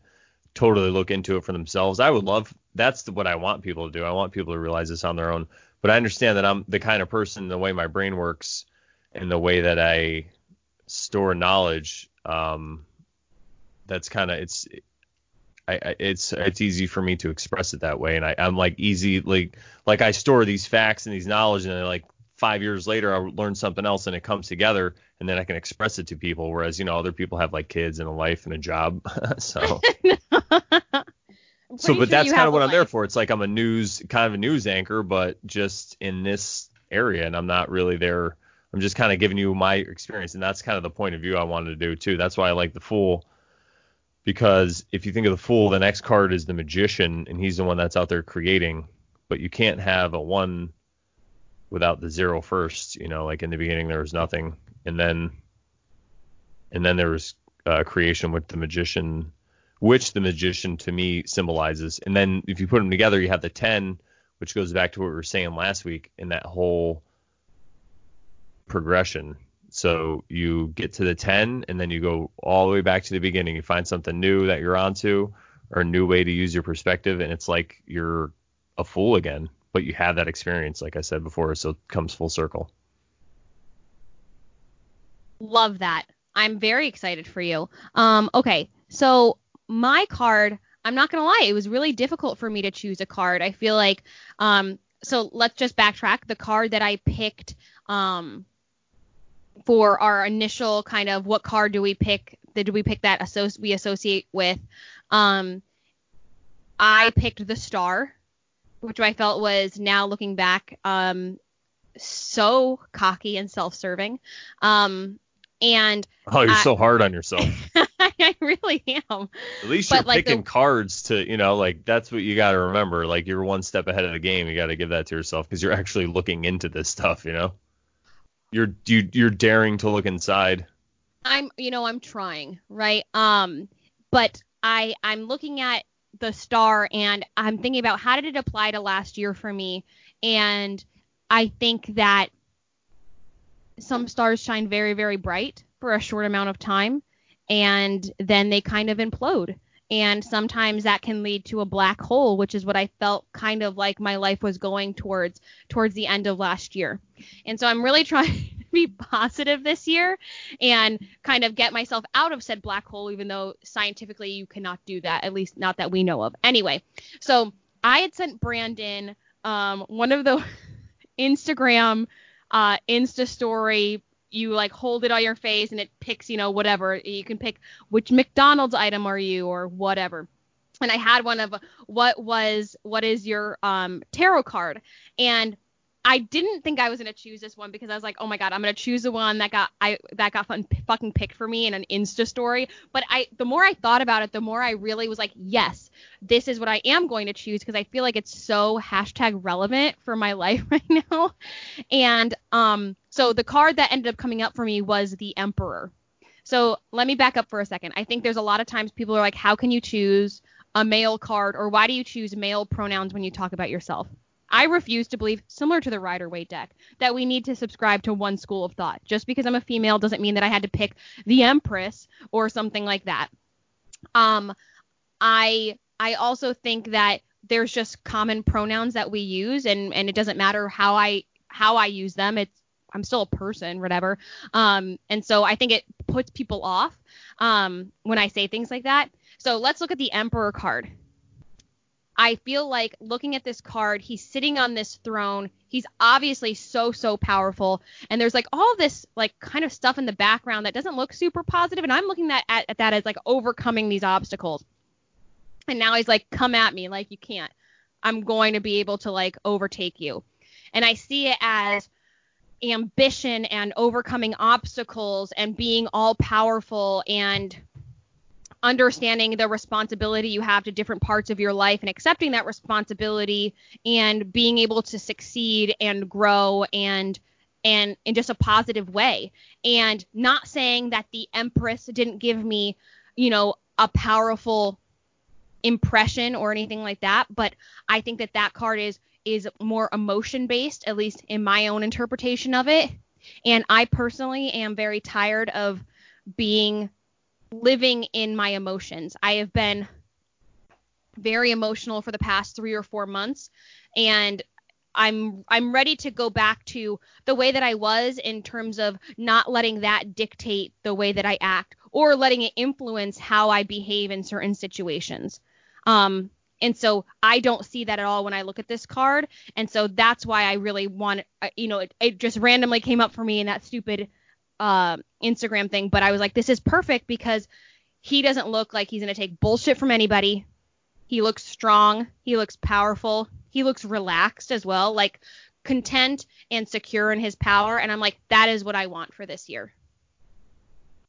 totally look into it for themselves. I would love that's what I want people to do. I want people to realize this on their own. But I understand that I'm the kind of person, the way my brain works, and the way that I store knowledge. Um, that's kind of it's. I, I, it's it's easy for me to express it that way, and I, I'm like easy like like I store these facts and these knowledge, and like five years later I learn something else and it comes together and then I can express it to people. Whereas, you know, other people have like kids and a life and a job. so so but sure that's kind of what I'm there for. It's like I'm a news kind of a news anchor, but just in this area and I'm not really there. I'm just kind of giving you my experience and that's kind of the point of view I wanted to do too. That's why I like the fool because if you think of the fool, the next card is the magician and he's the one that's out there creating, but you can't have a one without the zero first. You know, like in the beginning there was nothing, and then and then there was uh, creation with the magician, which the magician to me symbolizes. And then if you put them together, you have the ten, which goes back to what we were saying last week in that whole progression. So you get to the 10 and then you go all the way back to the beginning. You find something new that you're onto or a new way to use your perspective and it's like you're a fool again, but you have that experience like I said before, so it comes full circle. Love that. I'm very excited for you. Um okay. So my card, I'm not to lie, it was really difficult for me to choose a card. I feel like um so let's just backtrack. The card that I picked um for our initial kind of what card do we pick? Did we pick that associ- we associate with? Um, I picked the star, which I felt was now looking back, um, so cocky and self-serving. Um, and Oh, you're I- so hard on yourself. I really am. At least But, you're like, picking the- cards to, you know, like that's what you got to remember. Like you're one step ahead of the game. You got to give that to yourself because you're actually looking into this stuff, you know. You're you, you're daring to look inside. I'm you know I'm trying right um but I I'm looking at the star and I'm thinking about how did it apply to last year for me and I think that some stars shine very very bright for a short amount of time and then they kind of implode and sometimes that can lead to a black hole which is what I felt kind of like my life was going towards towards the end of last year and so I'm really trying to be positive this year and kind of get myself out of said black hole, even though scientifically you cannot do that, at least not that we know of. Anyway, so I had sent Brandon um, one of the Instagram uh, Insta story. You like hold it on your face and it picks, you know, whatever. You can pick which McDonald's item are you or whatever. And I had one of what was what is your um, tarot card and I didn't think I was gonna choose this one because I was like, oh my god, I'm gonna choose the one that got I that got fun, fucking picked for me in an Insta story. But I, the more I thought about it, the more I really was like, yes, this is what I am going to choose because I feel like it's so hashtag relevant for my life right now. And um, so the card that ended up coming up for me was the Emperor. So let me back up for a second. I think there's a lot of times people are like, how can you choose a male card or why do you choose male pronouns when you talk about yourself? I refuse to believe, similar to the Rider Waite deck, that we need to subscribe to one school of thought. Just because I'm a female doesn't mean that I had to pick the Empress or something like that. Um, I I also think that there's just common pronouns that we use, and and it doesn't matter how I how I use them. It's I'm still a person, whatever. Um, and so I think it puts people off um, when I say things like that. So let's look at the Emperor card. I feel like looking at this card, he's sitting on this throne. He's obviously so so powerful, and there's like all this like kind of stuff in the background that doesn't look super positive. and I'm looking at, at, at that as like overcoming these obstacles. And now he's like, come at me, like you can't. I'm going to be able to like overtake you, and I see it as ambition and overcoming obstacles and being all powerful and understanding the responsibility you have to different parts of your life and accepting that responsibility and being able to succeed and grow and and in just a positive way. And not saying that the empress didn't give me you know a powerful impression or anything like that but i think that that card is is more emotion based at least in my own interpretation of it. And i personally am very tired of being living in my emotions. I have been very emotional for the past 3 or 4 months and I'm I'm ready to go back to the way that I was in terms of not letting that dictate the way that I act or letting it influence how I behave in certain situations. Um and so I don't see that at all when I look at this card. And so that's why I really want, you know, it, it just randomly came up for me in that stupid uh, Instagram thing, but I was like, this is perfect because he doesn't look like he's going to take bullshit from anybody. He looks strong. He looks powerful. He looks relaxed as well, like content and secure in his power. And I'm like, that is what I want for this year.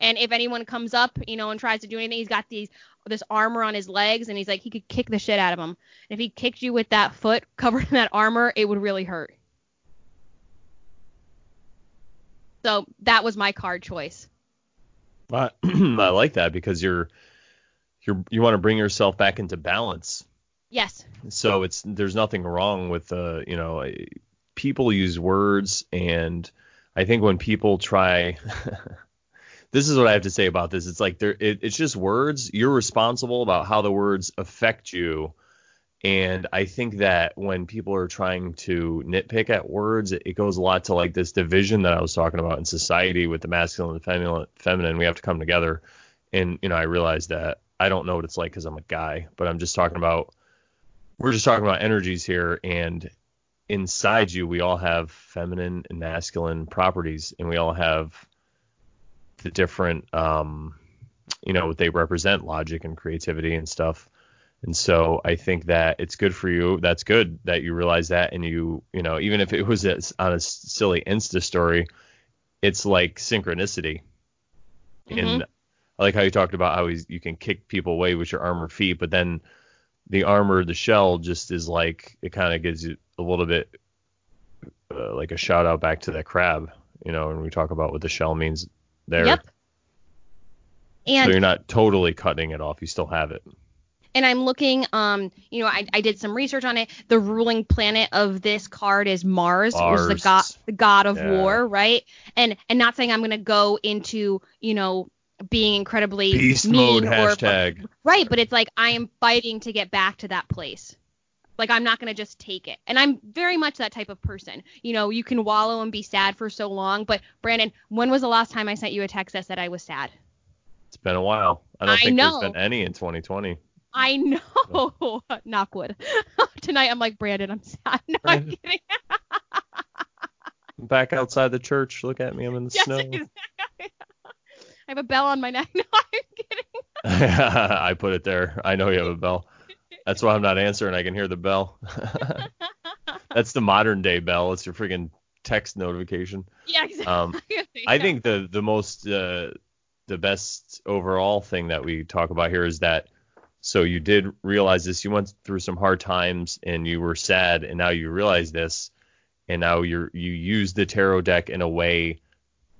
And if anyone comes up, you know, and tries to do anything, he's got these this armor on his legs, and he's like, he could kick the shit out of him. And if he kicked you with that foot covered in that armor, it would really hurt. So that was my card choice. I, I like that because you're you're you want to bring yourself back into balance. Yes. So it's there's nothing wrong with uh you know people use words and I think when people try this is what I have to say about this. It's like there it, it's just words. You're responsible about how the words affect you. And I think that when people are trying to nitpick at words, it, goes a lot to like this division that I was talking about in society with the masculine and feminine. Feminine, we have to come together. And you know, I realize that I don't know what it's like because I'm a guy, but I'm just talking about. We're just talking about energies here, and inside you, we all have feminine and masculine properties, and we all have the different, um, you know, what they represent, logic and creativity and stuff. And so I think that it's good for you. That's good that you realize that, and you, you know, even if it was on a silly Insta story, it's like synchronicity. Mm-hmm. And I like how you talked about how you can kick people away with your armored feet, but then the armor, the shell, just is like it kind of gives you a little bit uh, like a shout out back to that crab, you know, when we talk about what the shell means there. Yep. And so you're not totally cutting it off. You still have it and I'm looking, um, you know, I, I did some research on it. The ruling planet of this card is Mars, Mars. which is the god, the god of yeah. war, right? And and not saying I'm gonna go into, you know, being incredibly beast mean mode hashtag. Or, right, but it's like I am fighting to get back to that place. Like I'm not gonna just take it. And I'm very much that type of person. You know, you can wallow and be sad for so long, but Brandon, when was the last time I sent you a text that said I was sad? It's been a while. I don't I think know. there's been any in 2020. I know. Knockwood. Tonight I'm like, Brandon, I'm sad. No. I'm kidding. Back outside the church. Look at me. I'm in the yes, snow. Exactly. I have a bell on my neck. No, I'm kidding. I put it there. I know you have a bell. That's why I'm not answering. I can hear the bell. That's the modern day bell. It's your freaking text notification. Yeah, exactly. Um, I think the the most uh, the best overall thing that we talk about here is that so you did realize this. You went through some hard times and you were sad, and now you realize this, and now you're you use the tarot deck in a way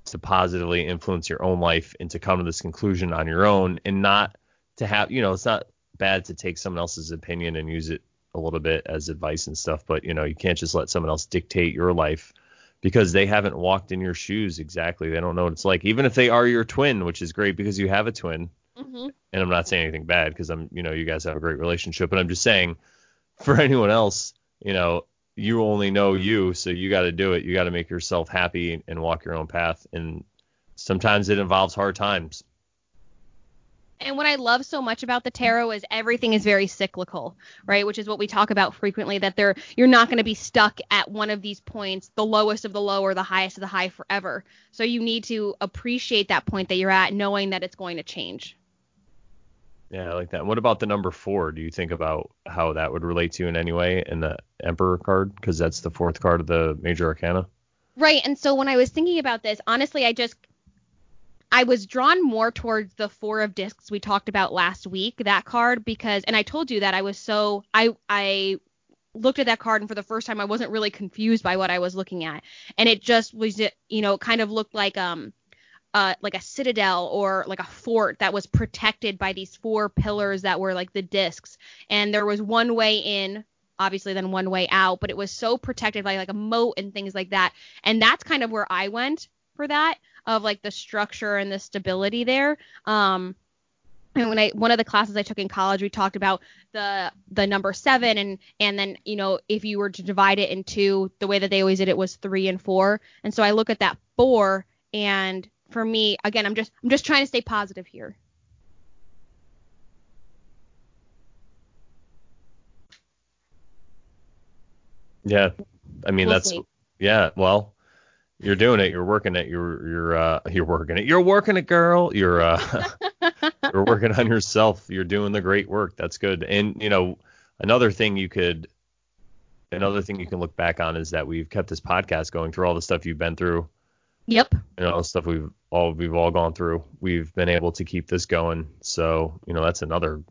to positively influence your own life and to come to this conclusion on your own, and not to have you know it's not bad to take someone else's opinion and use it a little bit as advice and stuff, but you know you can't just let someone else dictate your life because they haven't walked in your shoes exactly. They don't know what it's like, even if they are your twin, which is great because you have a twin Mm-hmm. And I'm not saying anything bad because I'm, you know, you guys have a great relationship, but I'm just saying for anyone else, you know, you only know you, so you got to do it. You got to make yourself happy and walk your own path. And sometimes it involves hard times. And what I love so much about the tarot is everything is very cyclical, right? Which is what we talk about frequently that they're you're not going to be stuck at one of these points, the lowest of the low or the highest of the high forever. So you need to appreciate that point that you're at knowing that it's going to change. Yeah, I like that. What about the number four? Do you think about how that would relate to you in any way in the Emperor card? Because that's the fourth card of the Major Arcana. Right. And so when I was thinking about this, honestly, I just I was drawn more towards the four of discs we talked about last week, that card, because and I told you that I was so I I looked at that card and for the first time I wasn't really confused by what I was looking at. And it just was you know, kind of looked like um uh, like a citadel or like a fort that was protected by these four pillars that were like the discs. And there was one way in, obviously, then one way out, but it was so protected by like a moat and things like that. And that's kind of where I went for that of like the structure and the stability there. Um, and when I one of the classes I took in college, we talked about the the number seven and and then you know if you were to divide it in two, the way that they always did it was three and four. And so I look at that four and for me, again, I'm just I'm just trying to stay positive here. Yeah, I mean we'll that's see. yeah. Well, you're doing it. You're working it. You're you're uh you're working it. You're working it, girl. You're uh you're working on yourself. You're doing the great work. That's good. And you know, another thing you could another thing you can look back on is that we've kept this podcast going through all the stuff you've been through Yep. You know, stuff we've all we've all gone through. We've been able to keep this going. So, you know, that's another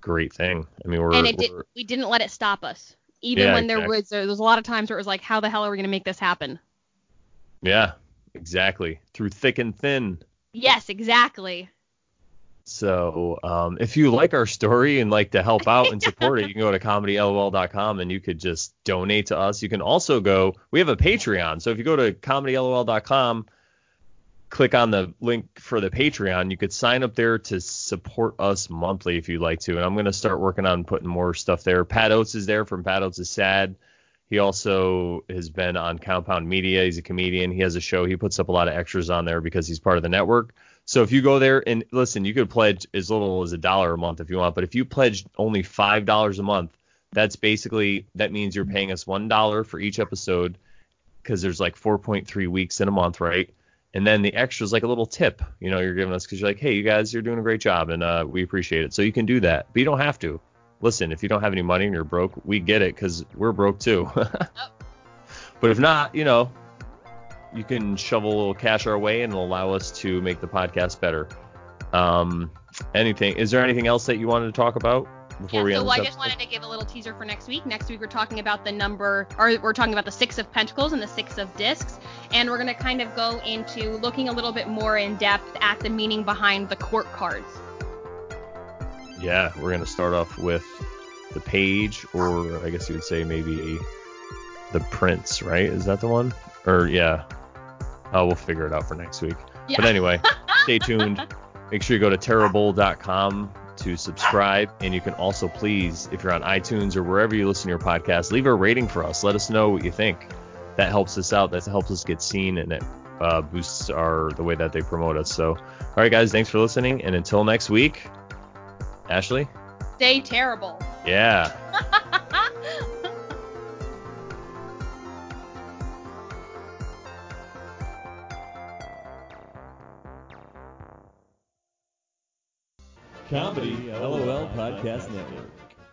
great thing. I mean, we're and it did, we didn't let it stop us. Even yeah, when there exactly. was there was a lot of times where it was like, how the hell are we going to make this happen? Yeah, exactly. Through thick and thin. Yes, exactly. So um, if you like our story and like to help out and support it, you can go to comedylol.com and you could just donate to us. You can also go. We have a Patreon, so if you go to comedylol.com, click on the link for the Patreon, you could sign up there to support us monthly if you'd like to. And I'm gonna start working on putting more stuff there. Pat Oates is there from Pat Oates is Sad. He also has been on Compound Media. He's a comedian. He has a show. He puts up a lot of extras on there because he's part of the network. So if you go there and listen, you could pledge as little as a dollar a month if you want, but if you pledge only five dollars a month, that's basically that means you're paying us one dollar for each episode because there's like 4.3 weeks in a month, right? And then the extra is like a little tip, you know, you're giving us because you're like, hey, you guys, you're doing a great job and uh, we appreciate it. So you can do that, but you don't have to. Listen, if you don't have any money and you're broke, we get it because we're broke too. but if not, you know, you can shovel a little cash our way and allow us to make the podcast better. Um, anything? Is there anything else that you wanted to talk about before yeah, we so end I just wanted to give a little teaser for next week. Next week we're talking about the number, or we're talking about the six of pentacles and the six of discs, and we're gonna kind of go into looking a little bit more in depth at the meaning behind the court cards. Yeah, we're gonna start off with the page, or I guess you would say maybe the prince, right? Is that the one? Or yeah. Oh, we'll figure it out for next week. Yeah. But anyway, stay tuned. Make sure you go to terrible.com to subscribe, and you can also please, if you're on iTunes or wherever you listen to your podcast, leave a rating for us. Let us know what you think. That helps us out. That helps us get seen, and it uh, boosts our the way that they promote us. So, all right, guys, thanks for listening, and until next week, Ashley. Stay terrible. Yeah. Comedy LOL Podcast Network.